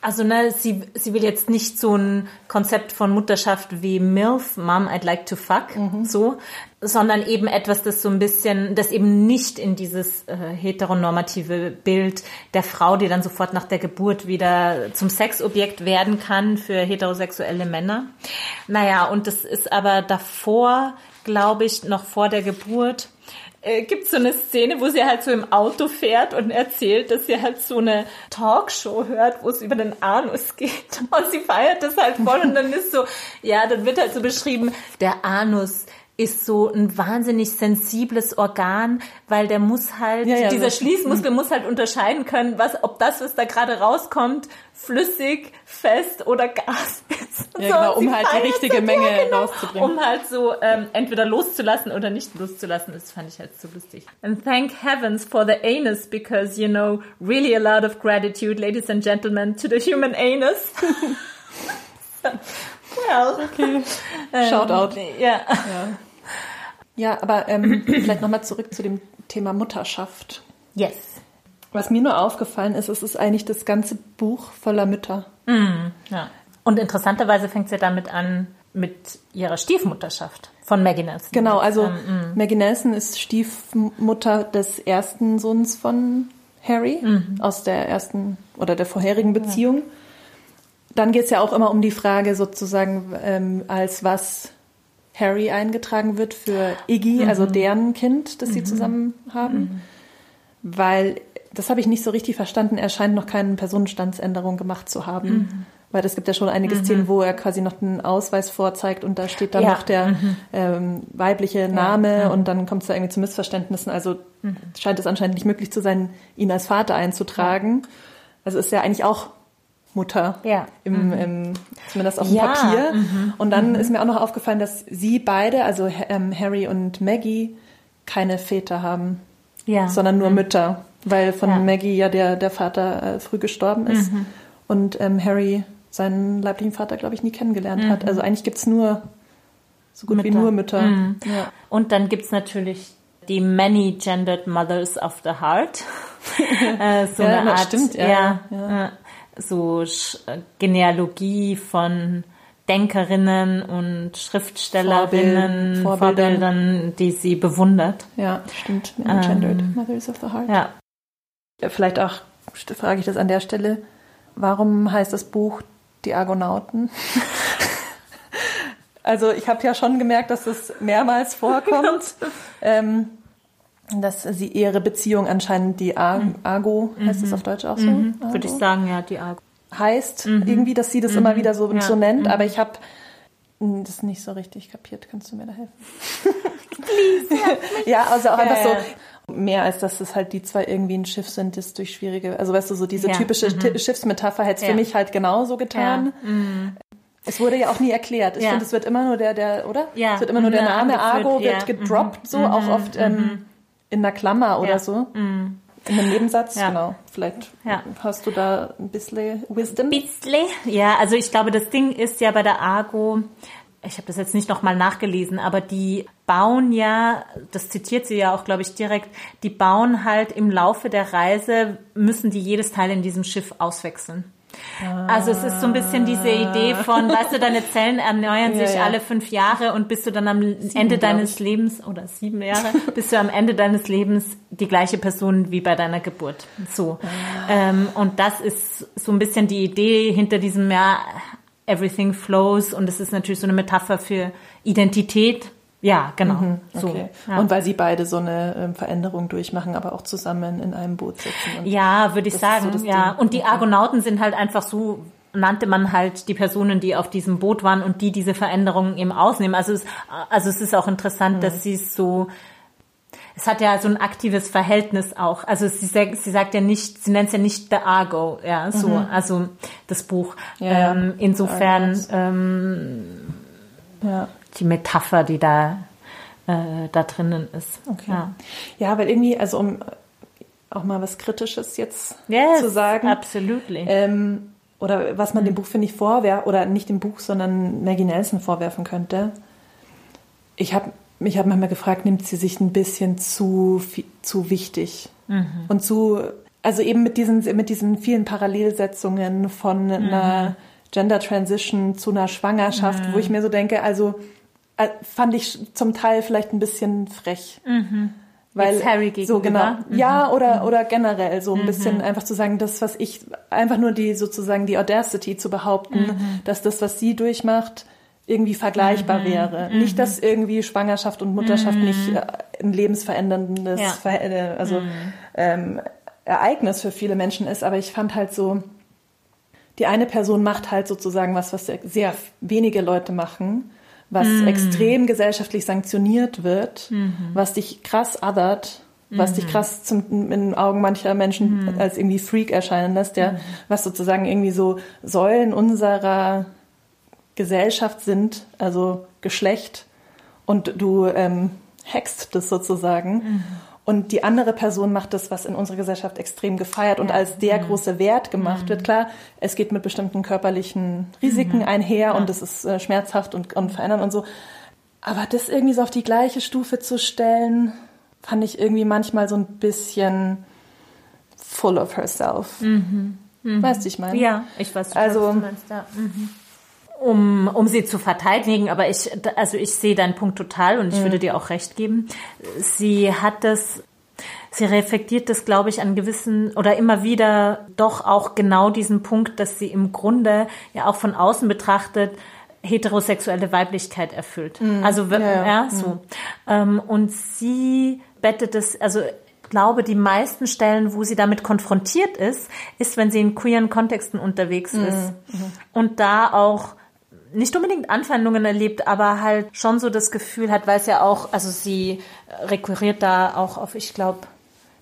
also ne, sie, sie will jetzt nicht so ein Konzept von Mutterschaft wie MILF, Mom, I'd like to fuck, mhm. so, sondern eben etwas, das so ein bisschen, das eben nicht in dieses äh, heteronormative Bild der Frau, die dann sofort nach der Geburt wieder zum Sexobjekt werden kann für heterosexuelle Männer. Naja, und das ist aber davor, glaube ich, noch vor der Geburt, äh, gibt so eine Szene, wo sie halt so im Auto fährt und erzählt, dass sie halt so eine Talkshow hört, wo es über den Anus [LAUGHS] geht. Und sie feiert das halt voll und dann ist so, ja, dann wird halt so beschrieben, der Anus ist so ein wahnsinnig sensibles Organ, weil der muss halt, Ja, ja, dieser so. Schließmuskel muss halt unterscheiden können, was, ob das, was da gerade rauskommt, flüssig, fest oder Gas ist. Ja, genau, um halt die richtige Menge ja, genau, rauszubringen. Um halt so ähm, entweder loszulassen oder nicht loszulassen. Das fand ich halt so lustig. And thank heavens for the anus, because, you know, really a lot of gratitude, ladies and gentlemen, to the human anus. [LAUGHS] well, Okay. [LAUGHS] Shoutout. ja. Ja, aber ähm, vielleicht nochmal zurück zu dem Thema Mutterschaft. Yes. Was mir nur aufgefallen ist, es ist eigentlich das ganze Buch voller Mütter. Ja. Und interessanterweise fängt sie damit an mit ihrer Stiefmutterschaft von Maggie Nelson. Genau, also Ähm, Maggie Nelson ist Stiefmutter des ersten Sohns von Harry Mhm. aus der ersten oder der vorherigen Beziehung. Dann geht es ja auch immer um die Frage sozusagen, ähm, als was Harry eingetragen wird für Iggy, Mhm. also deren Kind, das sie zusammen haben. Weil, das habe ich nicht so richtig verstanden, er scheint noch keine Personenstandsänderung gemacht zu haben. Mhm. Weil es gibt ja schon einige Szenen, wo er quasi noch den Ausweis vorzeigt und da steht dann Ja. Mhm. noch der ähm, weibliche Name und dann kommt es da irgendwie zu Missverständnissen. Also Mhm. scheint es anscheinend nicht möglich zu sein, ihn als Vater einzutragen. Also ist er eigentlich auch Mutter. Ja. Im, im, zumindest auf dem Ja, Papier. Und dann ist mir auch noch aufgefallen, dass sie beide, also ähm, Harry und Maggie, keine Väter haben, Ja. sondern nur Mütter. Weil von Ja. Maggie ja der, der Vater äh, früh gestorben ist und ähm, Harry seinen leiblichen Vater, glaube ich, nie kennengelernt hat. Also eigentlich gibt's nur so gut wie Mütter. nur Mütter. Ja. Und dann gibt's natürlich die Many Gendered Mothers of the Heart. [LAUGHS] äh, so Ja, eine Art, stimmt, ja, ja, ja. So Genealogie von Denkerinnen und Schriftstellerinnen, Vorbild- Vorbildern, die sie bewundert. ja, stimmt. Ähm, Gendered Mothers of the Heart. Ja. Vielleicht auch, frage ich das an der Stelle, warum heißt das Buch Die Argonauten? [LAUGHS] also ich habe ja schon gemerkt, dass es mehrmals vorkommt, [LAUGHS] ähm, dass sie ihre Beziehung anscheinend die Ar Argo, heißt es auf Deutsch auch so? Argo? Würde ich sagen, ja, die Argo. heißt, irgendwie, dass sie das immer wieder so, Ja. so nennt, aber ich habe das nicht so richtig kapiert. Kannst du mir da helfen? [LAUGHS] ja, also auch Ja, einfach so, mehr als dass es halt die zwei irgendwie ein Schiff sind, das durch schwierige, also weißt du, so diese Ja, typische Schiffsmetapher hätte es für mich halt genauso getan. Es wurde ja auch nie erklärt. Ich finde, es wird immer nur der, der, oder? Ja, Es wird immer nur der mhm, Name Argo, wird gedroppt, so, auch oft ähm, in einer Klammer oder Ja. so. In einem Nebensatz, Ja. genau. Vielleicht Ja. hast du da ein bisschen Wisdom. Bitzle. Ja, also ich glaube, das Ding ist ja bei der Argo, ich habe das jetzt nicht nochmal nachgelesen, aber die bauen ja, das zitiert sie ja auch, glaube ich, direkt, die bauen halt im Laufe der Reise, müssen die jedes Teil in diesem Schiff auswechseln. Also es ist so ein bisschen diese Idee von, weißt du, deine Zellen erneuern sich ja. alle fünf Jahre und bist du dann am Ende glaub deines Lebens, oder sieben Jahre, bist du am Ende deines Lebens die gleiche Person wie bei deiner Geburt. So. Ähm, und das ist so ein bisschen die Idee hinter diesem, ja, everything flows und es ist natürlich so eine Metapher für Identität. Ja, genau. So. Okay. Ja. Und weil sie beide so eine ähm, Veränderung durchmachen, aber auch zusammen in einem Boot sitzen. Ja, würde ich sagen, so ja. Ding. Und die. Argonauten sind halt einfach so, nannte man halt die Personen, die auf diesem Boot waren und die diese Veränderungen eben ausnehmen. Also es, also es ist auch interessant, Mhm. dass sie es so, es hat ja so ein aktives Verhältnis auch. Also sie sagt, sie sagt ja nicht, sie nennt es ja nicht The Argo, ja, so, also das Buch. Mhm. Ja, ähm, insofern ähm, ja. Die Metapher, die da äh, da drinnen ist. Okay. Ja. ja, weil irgendwie, also um auch mal was Kritisches jetzt Yes, zu sagen. absolutely. Ähm, oder was Mhm. man dem Buch, finde ich, vorwerfen, oder nicht dem Buch, sondern Maggie Nelson vorwerfen könnte. Ich habe mich hab manchmal gefragt, nimmt sie sich ein bisschen zu, zu wichtig Mhm. und zu, also eben mit diesen, mit diesen vielen Parallelsetzungen von Mhm. einer Gender Transition zu einer Schwangerschaft, Mhm. wo ich mir so denke, also äh, fand ich zum Teil vielleicht ein bisschen frech. Weil, Jetzt Harry so genau. gegenüber? Mhm. Ja, oder, oder generell so ein bisschen einfach zu sagen, das, was ich, einfach nur die sozusagen die Audacity zu behaupten, Mhm. dass das, was sie durchmacht, irgendwie vergleichbar Mhm. wäre. Nicht, dass irgendwie Schwangerschaft und Mutterschaft nicht äh, ein lebensveränderndes Ja. Ver äh, also, ähm, Ereignis für viele Menschen ist, aber ich fand halt so, die eine Person macht halt sozusagen was, was sehr wenige Leute machen, was mhm. extrem gesellschaftlich sanktioniert wird, mhm. was dich krass othert, was mhm. dich krass zum, in den Augen mancher Menschen mhm. als irgendwie Freak erscheinen lässt, ja, mhm. was sozusagen irgendwie so Säulen unserer Gesellschaft sind, also Geschlecht, und du ähm, hackst das sozusagen. Mhm. Und die andere Person macht das, was in unserer Gesellschaft extrem gefeiert und als der mhm. große Wert gemacht mhm. wird. Klar, es geht mit bestimmten körperlichen Risiken mhm. einher ja. und es ist äh, schmerzhaft und, und verändern und so. Aber das irgendwie so auf die gleiche Stufe zu stellen, fand ich irgendwie manchmal so ein bisschen full of herself. Mhm. Mhm. Weißt du, ich meine? Ja, ich weiß, also, was du meinst, ja. Mhm um, um sie zu verteidigen, aber ich, also ich sehe deinen Punkt total und ich mhm. würde dir auch recht geben. Sie hat das, sie reflektiert das, glaube ich, an gewissen oder immer wieder doch auch genau diesen Punkt, dass sie im Grunde ja auch von außen betrachtet heterosexuelle Weiblichkeit erfüllt. Mhm. Also ja, ja. ja so. Mhm. Und sie bettet es, also glaube, die meisten Stellen, wo sie damit konfrontiert ist, ist, wenn sie in queeren Kontexten unterwegs mhm. ist. Mhm. Und da auch nicht unbedingt Anfeindungen erlebt, aber halt schon so das Gefühl hat, weil es ja auch, also sie rekurriert da auch auf, ich glaube,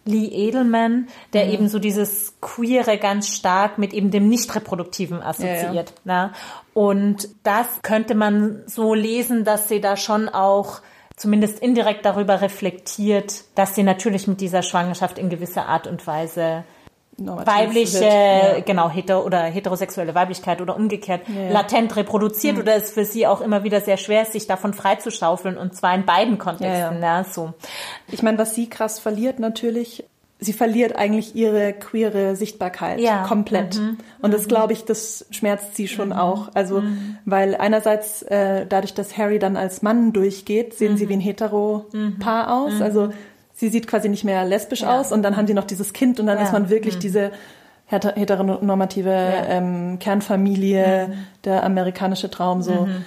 Lee Edelman, der mhm. eben so dieses Queere ganz stark mit eben dem Nicht-Reproduktiven assoziiert. Ja, ja. Ne? Und das könnte man so lesen, dass sie da schon auch zumindest indirekt darüber reflektiert, dass sie natürlich mit dieser Schwangerschaft in gewisser Art und Weise weibliche, ja. genau, heter oder heterosexuelle Weiblichkeit oder umgekehrt ja. latent reproduziert mhm. oder es für sie auch immer wieder sehr schwer ist, sich davon freizuschaufeln und zwar in beiden Kontexten. Ja, so. Ich meine, was sie krass verliert natürlich, sie verliert eigentlich ihre queere Sichtbarkeit ja. komplett. Mhm. Und das mhm. glaube ich, das schmerzt sie schon mhm. auch. Also, mhm. weil einerseits äh, dadurch, dass Harry dann als Mann durchgeht, sehen sie mhm. wie ein Hetero-Paar mhm. aus. Also sie sieht quasi nicht mehr lesbisch ja. aus und dann haben die noch dieses Kind und dann ja. ist man wirklich mhm. diese heteronormative ja. ähm, Kernfamilie, mhm. der amerikanische Traum so. Mhm.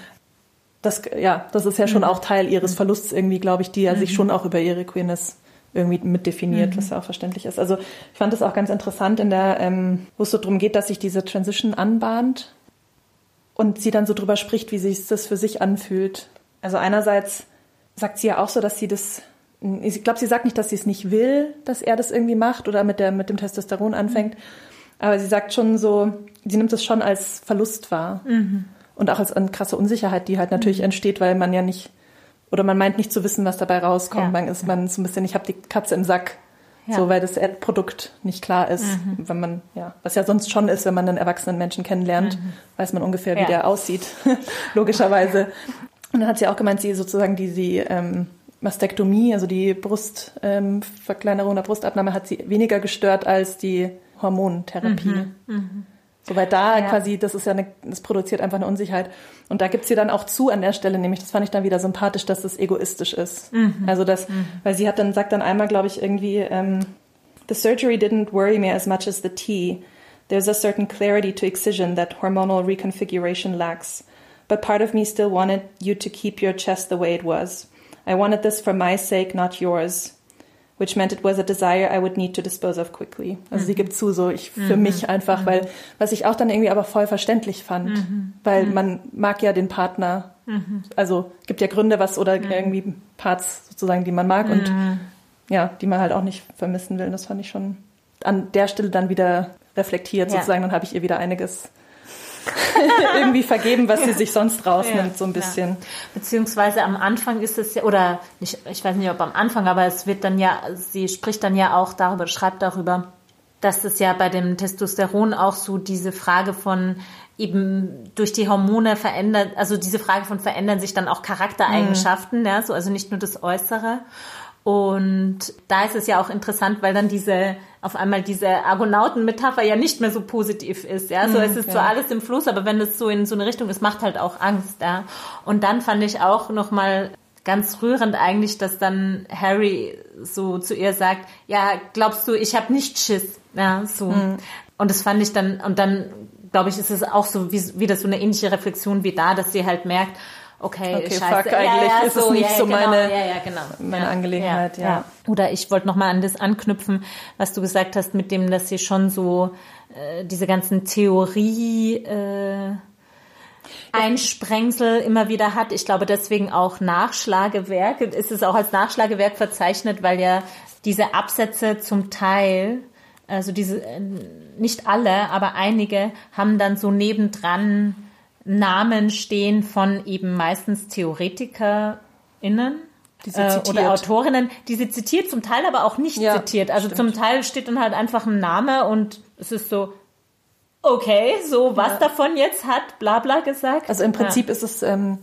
Das, ja, das ist ja schon mhm. auch Teil ihres mhm. Verlusts irgendwie, glaube ich, die ja sich mhm. schon auch über ihre Queerness irgendwie mitdefiniert, was ja auch verständlich ist. Also ich fand das auch ganz interessant in der, ähm, wo es so darum geht, dass sich diese Transition anbahnt und sie dann so drüber spricht, wie sich das für sich anfühlt. Also einerseits sagt sie ja auch so, dass sie das ich glaube, sie sagt nicht, dass sie es nicht will, dass er das irgendwie macht oder mit, der, mit dem Testosteron anfängt. Aber sie sagt schon so, sie nimmt es schon als Verlust wahr. Mhm. Und auch als eine krasse Unsicherheit, die halt natürlich mhm. entsteht, weil man ja nicht, oder man meint nicht zu wissen, was dabei rauskommt. Ja. Man ist man so ein bisschen, ich habe die Katze im Sack. Ja. So, weil das Produkt nicht klar ist, mhm. wenn man, ja, was ja sonst schon ist, wenn man einen erwachsenen Menschen kennenlernt, mhm. weiß man ungefähr, wie ja. der aussieht, [LAUGHS] logischerweise. Und dann hat sie auch gemeint, sie sozusagen die, sie, ähm, Mastektomie, also die Brustverkleinerung ähm, der Brustabnahme, hat sie weniger gestört als die Hormontherapie. Mhm, mh. Soweit da ja. quasi, das ist ja eine, das produziert einfach eine Unsicherheit. Und da gibt's sie dann auch zu an der Stelle, nämlich, das fand ich dann wieder sympathisch, dass das egoistisch ist. Mhm. Also das, mhm. weil sie hat dann, sagt dann einmal, glaube ich, irgendwie, ähm, The surgery didn't worry me as much as the tea. There's a certain clarity to excision that hormonal reconfiguration lacks. But part of me still wanted you to keep your chest the way it was. I wanted this for my sake, not yours. Which meant it was a desire I would need to dispose of quickly. Also mhm. sie gibt zu, so ich für mhm. mich einfach, mhm. weil was ich auch dann irgendwie aber voll verständlich fand, mhm. weil mhm. man mag ja den Partner, mhm. also gibt ja Gründe, was oder irgendwie Parts sozusagen, die man mag und ja, die man halt auch nicht vermissen will. Das fand ich schon an der Stelle dann wieder reflektiert ja. sozusagen. Dann habe ich ihr wieder einiges [LAUGHS] irgendwie vergeben, was sie sich sonst rausnimmt, ja, so ein bisschen. Ja. Beziehungsweise am Anfang ist es ja, oder nicht, ich weiß nicht, ob am Anfang, aber es wird dann ja, sie spricht dann ja auch darüber, schreibt darüber, dass es ja bei dem Testosteron auch so diese Frage von eben durch die Hormone verändert, also diese Frage von verändern sich dann auch Charaktereigenschaften, mhm. ja, so, also nicht nur das Äußere. Und da ist es ja auch interessant, weil dann diese, auf einmal diese Argonauten-Metapher ja nicht mehr so positiv ist, ja. So, mm, es ist so alles im Fluss, aber wenn es so in so eine Richtung ist, macht halt auch Angst, ja. Und dann fand ich auch nochmal ganz rührend eigentlich, dass dann Harry so zu ihr sagt, ja, glaubst du, ich habe nicht Schiss, ja, so. Mm. Und das fand ich dann, und dann, glaube ich, ist es auch so wie, wieder so eine ähnliche Reflexion wie da, dass sie halt merkt, okay, okay scheiße. Fuck, eigentlich ja, ja, ist so, es nicht ja, so genau, meine, genau, meine Angelegenheit. Ja, Oder ich wollte nochmal an das anknüpfen, was du gesagt hast, mit dem, dass sie schon so äh, diese ganzen Theorie... Äh, ein Sprengsel immer wieder hat. Ich glaube deswegen auch Nachschlagewerk. Ist es auch als Nachschlagewerk verzeichnet, weil ja diese Absätze zum Teil, also diese, äh, nicht alle, aber einige haben dann so nebendran Namen stehen von eben meistens TheoretikerInnen äh, oder Autorinnen, die sie zitiert, zum Teil aber auch nicht ja, zitiert. Also stimmt. zum Teil steht dann halt einfach ein Name und es ist so, okay, so was ja. davon jetzt hat bla bla gesagt. Also im Prinzip ja. ist es ähm,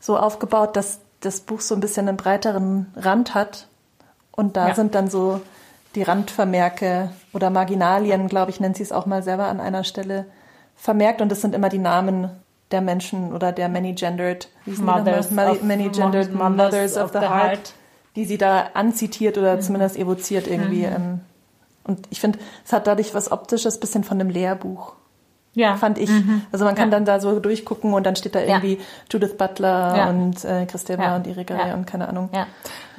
so aufgebaut, dass das Buch so ein bisschen einen breiteren Rand hat und da sind dann so die Randvermerke oder Marginalien, glaube ich, nennt sie es auch mal selber an einer Stelle vermerkt und das sind immer die Namen der Menschen oder der many-gendered Mothers, many-gendered Mothers of, the, heart, die sie da anzitiert oder mhm. zumindest evoziert irgendwie. Mhm. Ähm, und ich finde, es hat dadurch was Optisches, bisschen von einem Lehrbuch. Ja. Fand ich. Mhm. Also man kann ja. dann da so durchgucken und dann steht da irgendwie ja. Judith Butler ja. und äh, Christema und Erika ja. und keine Ahnung. Ja.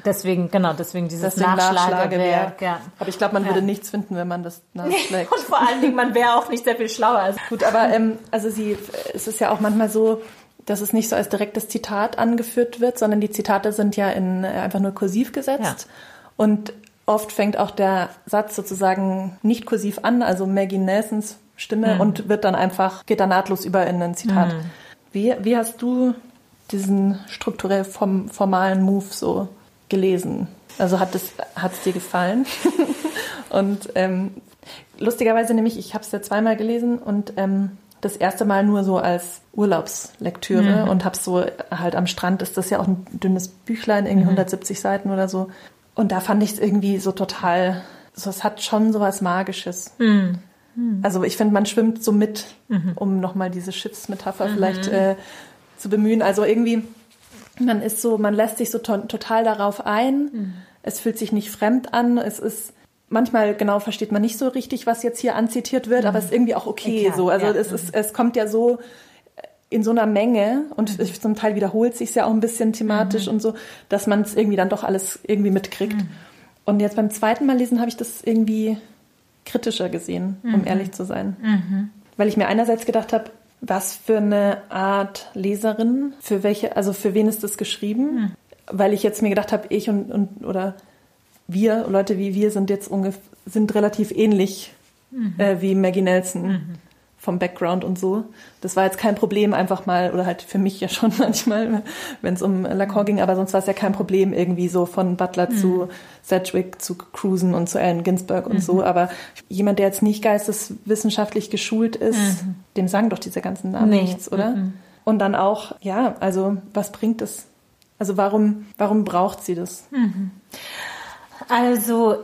Deswegen, genau, deswegen dieses deswegen Nachschlagewerk. Ja. Aber ich glaube, man würde nichts finden, wenn man das [LAUGHS] nachschlägt. und vor allen Dingen, man wäre auch nicht sehr viel schlauer. Also. Gut, aber ähm, also sie, es ist ja auch manchmal so, dass es nicht so als direktes Zitat angeführt wird, sondern die Zitate sind ja in äh, einfach nur kursiv gesetzt. Und oft fängt auch der Satz sozusagen nicht kursiv an, also Maggie Nelsons Stimme mhm. und wird dann einfach, geht dann nahtlos über in ein Zitat. Mhm. Wie, wie hast du diesen strukturell vom, formalen Move so gelesen? Also hat es dir gefallen? [LAUGHS] und ähm, lustigerweise nämlich, ich habe es ja zweimal gelesen und ähm, das erste Mal nur so als Urlaubslektüre mhm. und habe so halt am Strand ist das ja auch ein dünnes Büchlein, irgendwie 170 mhm. Seiten oder so. Und da fand ich es irgendwie so total, so es hat schon so was Magisches. Mhm. Mhm. Also ich finde, man schwimmt so mit, mhm. um nochmal diese Schiffsmetapher mhm. vielleicht äh, zu bemühen. Also irgendwie, man ist so, man lässt sich so to total darauf ein. Mhm. Es fühlt sich nicht fremd an. Es ist manchmal genau versteht man nicht so richtig, was jetzt hier anzitiert wird, aber es ist irgendwie auch okay. Klar, so, also ja. es ist, es kommt ja so in so einer Menge und mhm. zum Teil wiederholt sich ja auch ein bisschen thematisch mhm. und so, dass man es irgendwie dann doch alles irgendwie mitkriegt. Mhm. Und jetzt beim zweiten Mal lesen habe ich das irgendwie kritischer gesehen, um mhm. ehrlich zu sein. Mhm. Weil ich mir einerseits gedacht habe, was für eine Art Leserin, für welche, also für wen ist das geschrieben? Mhm. Weil ich jetzt mir gedacht habe, ich und, und oder wir, Leute wie wir sind jetzt ungefähr, sind relativ ähnlich mhm. äh, wie Maggie Nelson. Vom Background und so. Das war jetzt kein Problem, einfach mal, oder halt für mich ja schon [LAUGHS] manchmal, wenn es um Lacan ging, aber sonst war es ja kein Problem, irgendwie so von Butler mhm. zu Sedgwick zu cruisen und zu Allen Ginsberg und mhm. so. Aber jemand, der jetzt nicht geisteswissenschaftlich geschult ist, mhm. dem sagen doch diese ganzen Namen nee. nichts, oder? Mhm. Und dann auch, ja, also was bringt es? Also warum, warum braucht sie das? Mhm. Also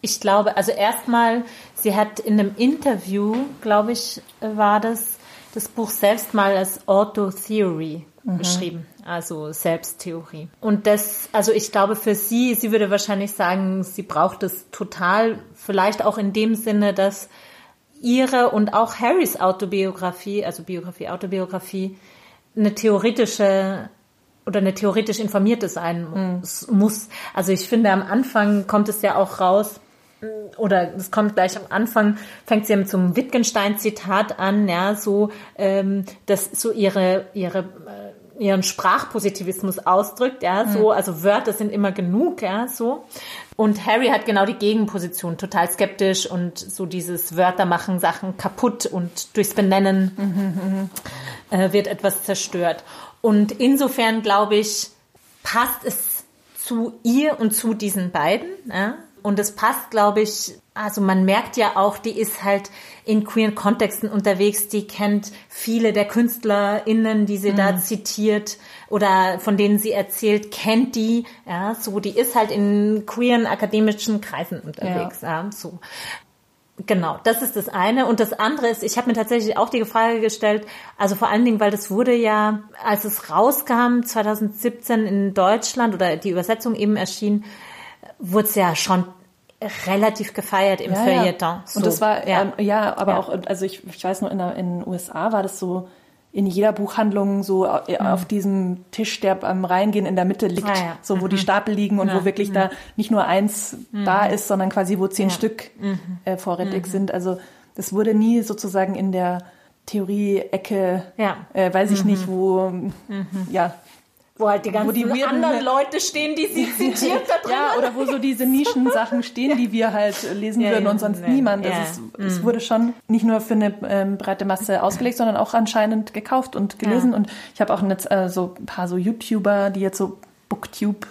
ich glaube, also erstmal Sie hat in einem Interview, glaube ich, war das, das Buch selbst mal als Auto-Theory mhm. beschrieben, also Selbsttheorie. Und das, also ich glaube für sie, sie würde wahrscheinlich sagen, sie braucht es total, vielleicht auch in dem Sinne, dass ihre und auch Harrys Autobiografie, also Biografie, Autobiografie, eine theoretische oder eine theoretisch informierte sein mhm. muss. Also ich finde, am Anfang kommt es ja auch raus, oder es kommt gleich am Anfang, fängt sie mit so einem Wittgenstein-Zitat an, ja, so, ähm, dass so ihre, ihre, äh, ihren Sprachpositivismus ausdrückt, ja, so, hm. also Wörter sind immer genug, ja, so. Und Harry hat genau die Gegenposition, total skeptisch und so dieses Wörter machen Sachen kaputt und durchs Benennen mhm, äh, wird etwas zerstört. Und insofern glaube ich, passt es zu ihr und zu diesen beiden, ja, und es passt, glaube ich, also man merkt ja auch, die ist halt in queeren Kontexten unterwegs, die kennt viele der KünstlerInnen, die sie mhm. da zitiert oder von denen sie erzählt, kennt die, ja, so, die ist halt in queeren akademischen Kreisen unterwegs, ja, ja so. Genau, das ist das eine. Und das andere ist, ich habe mir tatsächlich auch die Frage gestellt, also vor allen Dingen, weil das wurde ja, als es rauskam, 2017 in Deutschland oder die Übersetzung eben erschien, wurde es ja schon relativ gefeiert im ja, Feuilleton. Ja. So, und das war, ja, ähm, ja aber ja. auch, also ich, ich weiß nur, in, der, in den USA war das so, in jeder Buchhandlung so äh, mhm. auf diesem Tisch, der beim Reingehen in der Mitte liegt, ah, so wo mhm. die Stapel liegen und wo wirklich mhm. da nicht nur eins mhm. da ist, sondern quasi wo zehn Stück mhm. äh, vorrätig mhm. sind. Also das wurde nie sozusagen in der Theorie-Ecke, Ja. äh, weiß ich nicht, wo, ja, Wo halt die ganzen die anderen Leute stehen, die sie [LAUGHS] zitiert da drin. ja, oder wo so diese Nischensachen stehen, die wir halt lesen Ja, würden und sonst ja, niemand. ja. Es, ist, es wurde schon nicht nur für eine ähm, breite Masse ausgelegt, sondern auch anscheinend gekauft und gelesen. Ja. Und ich habe auch jetzt äh, so ein paar so YouTuber, die jetzt so Booktube,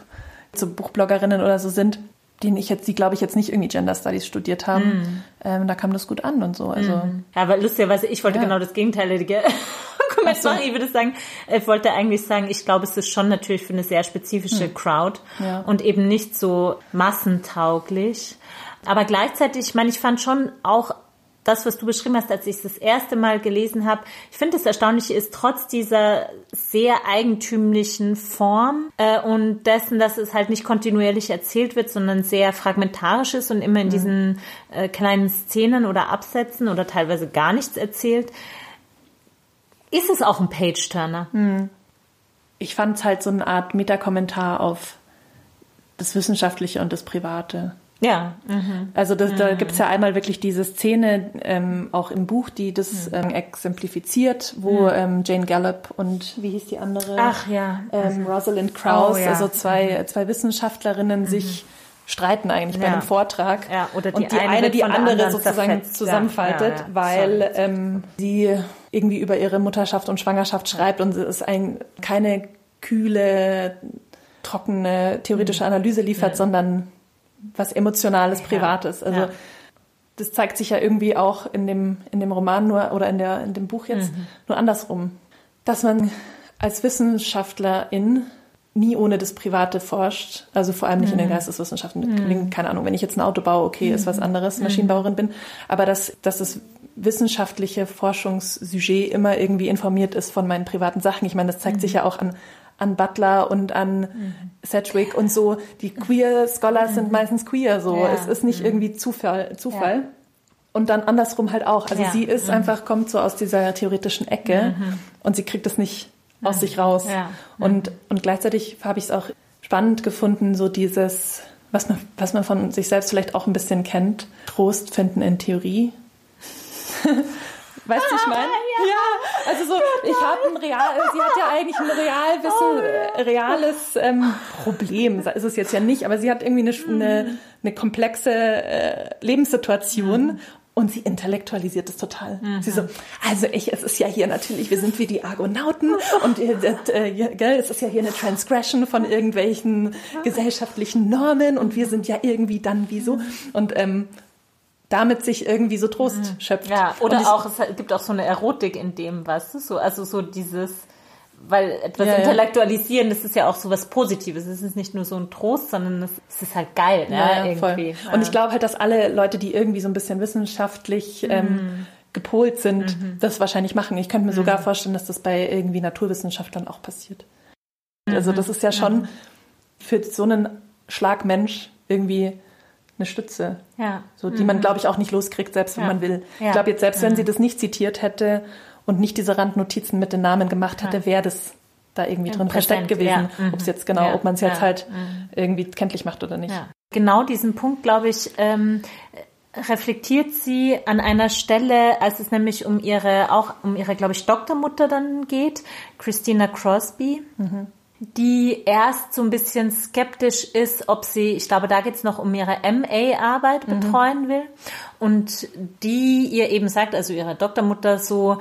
so Buchbloggerinnen oder so sind, denen ich jetzt, die glaube ich jetzt nicht irgendwie Gender Studies studiert haben. Mhm. Ähm, da kam das gut an und so. Also Ja, aber lustigerweise, ich wollte Ja. genau das Gegenteilige Comment [LAUGHS] machen. Ich würde sagen, ich wollte eigentlich sagen, ich glaube, es ist schon natürlich für eine sehr spezifische Crowd Ja. und eben nicht so massentauglich. Aber gleichzeitig, ich meine, ich fand schon auch das, was du beschrieben hast, als ich es das erste Mal gelesen habe, ich finde das Erstaunliche ist, trotz dieser sehr eigentümlichen Form äh, und dessen, dass es halt nicht kontinuierlich erzählt wird, sondern sehr fragmentarisch ist und immer in diesen äh, kleinen Szenen oder Absätzen oder teilweise gar nichts erzählt, ist es auch ein Page-Turner. ich fand es halt so eine Art Metakommentar auf das Wissenschaftliche und das Private. Ja. Mhm. Also das, da gibt's ja einmal wirklich diese Szene ähm, auch im Buch, die das ähm, exemplifiziert, wo ähm, Jane Gallup und wie hieß die andere? Ach ja. ähm, Rosalind Krauss, Oh, ja. also zwei, zwei Wissenschaftlerinnen sich streiten eigentlich bei Ja. einem Vortrag. Ja, oder die und die eine eine, die andere sozusagen zerfetzt. zusammenfaltet, Ja, weil ähm, sie irgendwie über ihre Mutterschaft und Schwangerschaft schreibt und es ein, keine kühle, trockene theoretische Mhm. Analyse liefert, sondern was Emotionales, Privates. Also Ja. das zeigt sich ja irgendwie auch in dem, in dem Roman nur oder in, der, in dem Buch jetzt Mhm. nur andersrum. Dass man als Wissenschaftlerin nie ohne das Private forscht, also vor allem nicht in den Geisteswissenschaften. Keine Ahnung, wenn ich jetzt ein Auto baue, okay, ist was anderes, Maschinenbauerin bin, aber dass, dass das wissenschaftliche Forschungssujet immer irgendwie informiert ist von meinen privaten Sachen. Ich meine, das zeigt sich ja auch an an Butler und an Sedgwick und so. Die queer Scholars sind meistens queer, so. Ja. Es ist nicht irgendwie Zufall. Zufall. Und dann andersrum halt auch. Also Ja. sie ist einfach, kommt so aus dieser theoretischen Ecke und sie kriegt es nicht aus sich raus. Ja. Und, und gleichzeitig habe ich es auch spannend gefunden, so dieses, was man, was man von sich selbst vielleicht auch ein bisschen kennt, Trost finden in Theorie. [LAUGHS] Weißt du, ich meine? [LAUGHS] Ja, also so, ich habe ein real, sie hat ja eigentlich ein realwissen, äh, reales ähm, Problem, ist es jetzt ja nicht, aber sie hat irgendwie eine, eine, eine komplexe äh, Lebenssituation und sie intellektualisiert es total. Sie so, also ich, es ist ja hier natürlich, wir sind wie die Argonauten [LAUGHS] und äh, äh, ja, gell, es ist ja hier eine Transgression von irgendwelchen gesellschaftlichen Normen und wir sind ja irgendwie dann wie so. Und ähm, damit sich irgendwie so Trost schöpft. Ja, oder ich, auch, es gibt auch so eine Erotik in dem, weißt du, so, also so dieses, weil etwas Ja, intellektualisieren, das ist ja auch so was Positives. Es ist nicht nur so ein Trost, sondern es, ist halt geil, ne, Ja, ja, irgendwie. Und ich glaube halt, dass alle Leute, die irgendwie so ein bisschen wissenschaftlich Mhm. ähm, gepolt sind, das wahrscheinlich machen. Ich könnte mir sogar vorstellen, dass das bei irgendwie Naturwissenschaftlern auch passiert. Also Mhm. das ist ja schon für so einen Schlagmensch irgendwie eine Stütze, ja. so die man, glaube ich, auch nicht loskriegt, selbst wenn Mhm. Ja. man will. Ja. Ich glaube jetzt, selbst wenn sie das nicht zitiert hätte und nicht diese Randnotizen mit den Namen gemacht hätte, wäre das da irgendwie drin versteckt gewesen. Mhm. Ob es jetzt genau, ob man es jetzt halt irgendwie kenntlich macht oder nicht. Genau diesen Punkt, glaube ich, ähm, reflektiert sie an einer Stelle, als es nämlich um ihre, auch um ihre, glaube ich, Doktormutter dann geht, Christina Crosby, die erst so ein bisschen skeptisch ist, ob sie, ich glaube, da geht's noch um ihre MA-Arbeit betreuen will. Und die ihr eben sagt, also ihre Doktormutter so,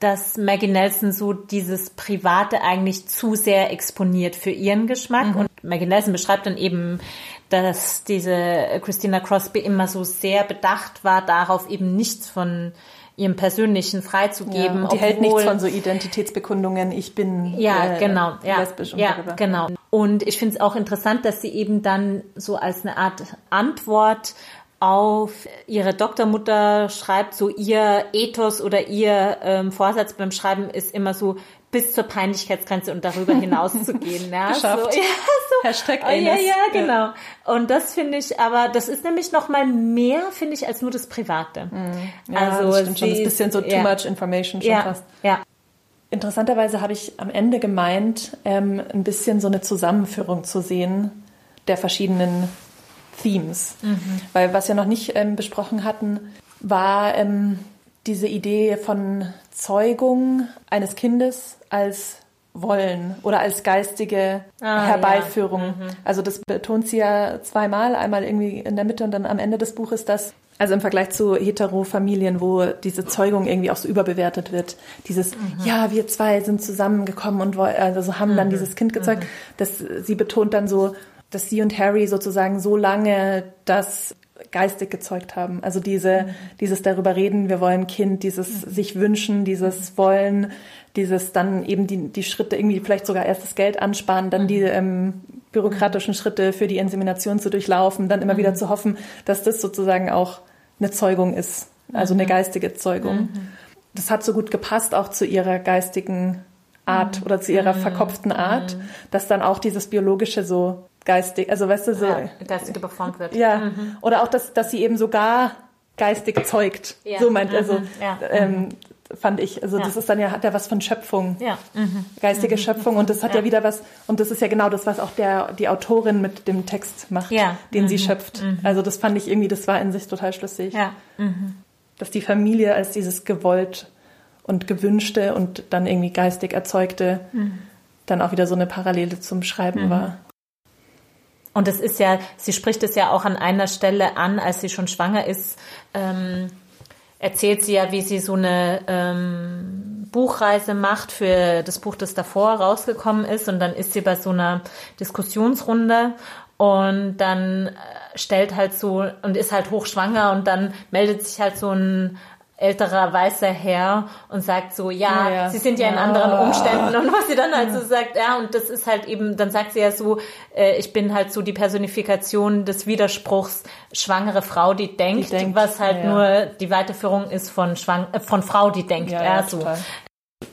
dass Maggie Nelson so dieses Private eigentlich zu sehr exponiert für ihren Geschmack. Und Maggie Nelson beschreibt dann eben, dass diese Christina Crosby immer so sehr bedacht war, darauf eben nichts von ihrem Persönlichen freizugeben. Ja, die hält obwohl- nichts von so Identitätsbekundungen, ich bin ja, äh, genau. Ja, lesbisch und ja, darüber. genau. Und ich finde es auch interessant, dass sie eben dann so als eine Art Antwort auf ihre Doktormutter schreibt, so ihr Ethos oder ihr ähm, Vorsatz beim Schreiben ist immer so bis zur Peinlichkeitsgrenze und darüber hinaus zu gehen. Ja, [LAUGHS] Geschafft. So, ja, so. [LAUGHS] [LAUGHS] Hashtag Oh, ja, ja, genau. Und das finde ich, aber das ist nämlich noch mal mehr, finde ich, als nur das Private. Ja, also das stimmt schon. Das ist ein bisschen so too ja. much information schon Ja, fast. ja. Interessanterweise habe ich am Ende gemeint, ähm, ein bisschen so eine Zusammenführung zu sehen der verschiedenen Themes. Mhm. Weil was wir noch nicht ähm, besprochen hatten, war ähm, diese Idee von Zeugung eines Kindes als wollen oder als geistige ah, Herbeiführung. Ja. Mhm. Also das betont sie ja zweimal, einmal irgendwie in der Mitte und dann am Ende des Buches, dass also im Vergleich zu Hetero-Familien, wo diese Zeugung irgendwie auch so überbewertet wird, dieses mhm. ja, wir zwei sind zusammengekommen und also haben dann mhm. dieses Kind gezeugt, mhm. dass sie betont dann so, dass sie und Harry sozusagen so lange das geistig gezeugt haben. Also diese, mhm. dieses darüber reden, wir wollen Kind, dieses mhm. sich wünschen, dieses wollen, dieses dann eben die, die Schritte irgendwie vielleicht sogar erst das Geld ansparen, dann die mhm. ähm, bürokratischen Schritte für die Insemination zu durchlaufen, dann immer mhm. wieder zu hoffen, dass das sozusagen auch eine Zeugung ist, also eine mhm. geistige Zeugung. Mhm. Das hat so gut gepasst auch zu ihrer geistigen Art oder zu ihrer verkopften Art, dass dann auch dieses biologische so geistig, also weißt du, so. Ja, geistig überformt wird. Ja. Mhm. Oder auch, dass, dass sie eben sogar geistig zeugt. Ja. So meint, also, mhm. ja. ähm, fand ich. Also, das ist dann ja, hat ja was von Schöpfung. Ja. Mhm. Geistige mhm. Schöpfung. Und das hat ja. wieder was, und das ist ja genau das, was auch der, die Autorin mit dem Text macht, ja. den sie mhm. schöpft. Mhm. Also, das fand ich irgendwie, das war in sich total schlüssig. Ja. Dass die Familie als dieses gewollt und gewünschte und dann irgendwie geistig erzeugte dann auch wieder so eine Parallele zum Schreiben war. Und es ist ja, sie spricht es ja auch an einer Stelle an, als sie schon schwanger ist, ähm, erzählt sie ja, wie sie so eine ähm, Buchreise macht für das Buch, das davor rausgekommen ist. Und dann ist sie bei so einer Diskussionsrunde und dann äh, stellt halt so und ist halt hochschwanger und dann meldet sich halt so ein älterer weißer Herr und sagt so, ja, ja, ja. sie sind ja in anderen. Umständen und was sie dann halt so sagt, ja, und das ist halt eben, dann sagt sie ja so, äh, ich bin halt so die Personifikation des Widerspruchs, schwangere Frau, die denkt, die denkt was halt ja, nur die Weiterführung ist von Schwang äh, von Frau, die denkt, ja, ja so. Total.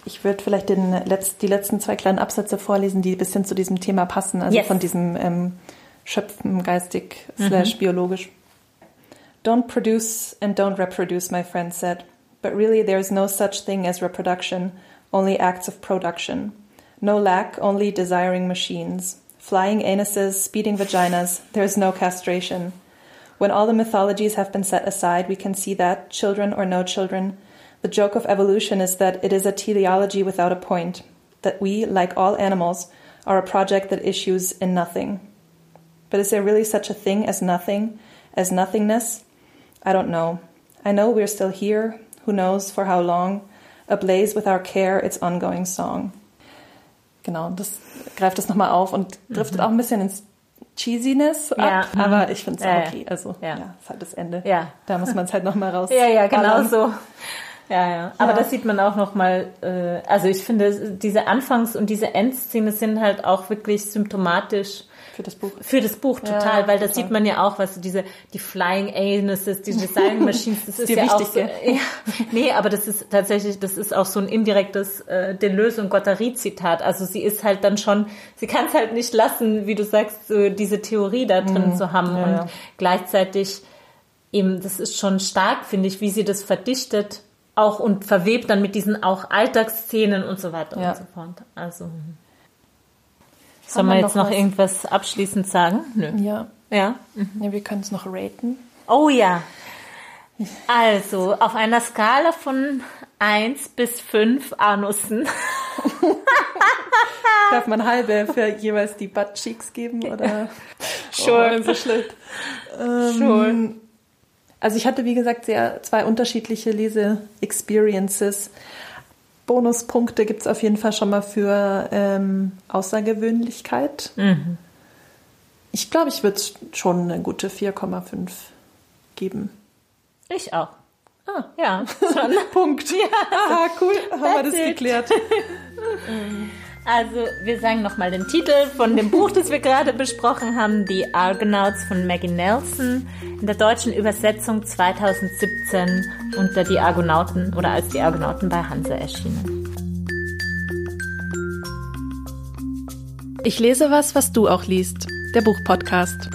Ich würde vielleicht den Letz-, die letzten zwei kleinen Absätze vorlesen, die ein bisschen zu diesem Thema passen, also yes. von diesem ähm, Schöpfen geistig mhm. slash biologisch. Don't produce and don't reproduce, my friend said. But really, there is no such thing as reproduction, only acts of production. No lack, only desiring machines. Flying anuses, speeding vaginas, there is no castration. When all the mythologies have been set aside, we can see that, children or no children, the joke of evolution is that it is a teleology without a point, that we, like all animals, are a project that issues in nothing. But is there really such a thing as nothing, as nothingness? I don't know. I know we're still here, who knows for how long, ablaze with our care its ongoing song. Genau, das greift das nochmal auf und driftet mhm. auch ein bisschen ins Cheesiness ja. ab, aber ich finde es ja, okay. Also ja. ja, ist halt das Ende. Ja. Da muss man es halt nochmal raus. [LAUGHS] Ja, ja, genau so. Ja, ja. Aber das sieht man auch nochmal, äh, also ich finde, diese Anfangs- und diese Endszene sind halt auch wirklich symptomatisch für das Buch. Für das Buch, total, ja, weil das sieht man ja auch, was diese, die Flying Anuses, die Design [LAUGHS] Machines, das ist ja auch so, [LAUGHS] ja, nee, aber das ist tatsächlich, das ist auch so ein indirektes äh, Deleuze und Guattari-Zitat. Also sie ist halt dann schon, sie kann es halt nicht lassen, wie du sagst, so diese Theorie da drin mhm. zu haben ja, und gleichzeitig eben, das ist schon stark, finde ich, wie sie das verdichtet auch und verwebt dann mit diesen auch Alltagsszenen und so weiter und so fort. Also Sollen wir jetzt noch, noch irgendwas abschließend sagen? Nö. Ja. Ja? Mhm. ja wir können es noch raten. Oh ja. Also, auf einer Skala von 1 bis 5 Anussen. [LAUGHS] Darf man halbe für jeweils die Butt Cheeks geben oder? [LAUGHS] Schon. Oh, so schlecht. Ähm, Schon. Also ich hatte, wie gesagt, sehr zwei unterschiedliche Lese-Experiences. Bonuspunkte gibt es auf jeden Fall schon mal für ähm, Außergewöhnlichkeit. Mhm. Ich glaube, ich würde schon eine gute 4,5 geben. Ich auch. Ah, ja. [LAUGHS] Punkt. Ja, Aha, cool. Haben wir das it. geklärt. [LAUGHS] Also, wir sagen nochmal den Titel von dem Buch, das wir gerade besprochen haben, Die Argonauts von Maggie Nelson, in der deutschen Übersetzung 2017 unter Die Argonauten oder als Die Argonauten bei Hanse erschienen. Ich lese was, was du auch liest. Der Buchpodcast.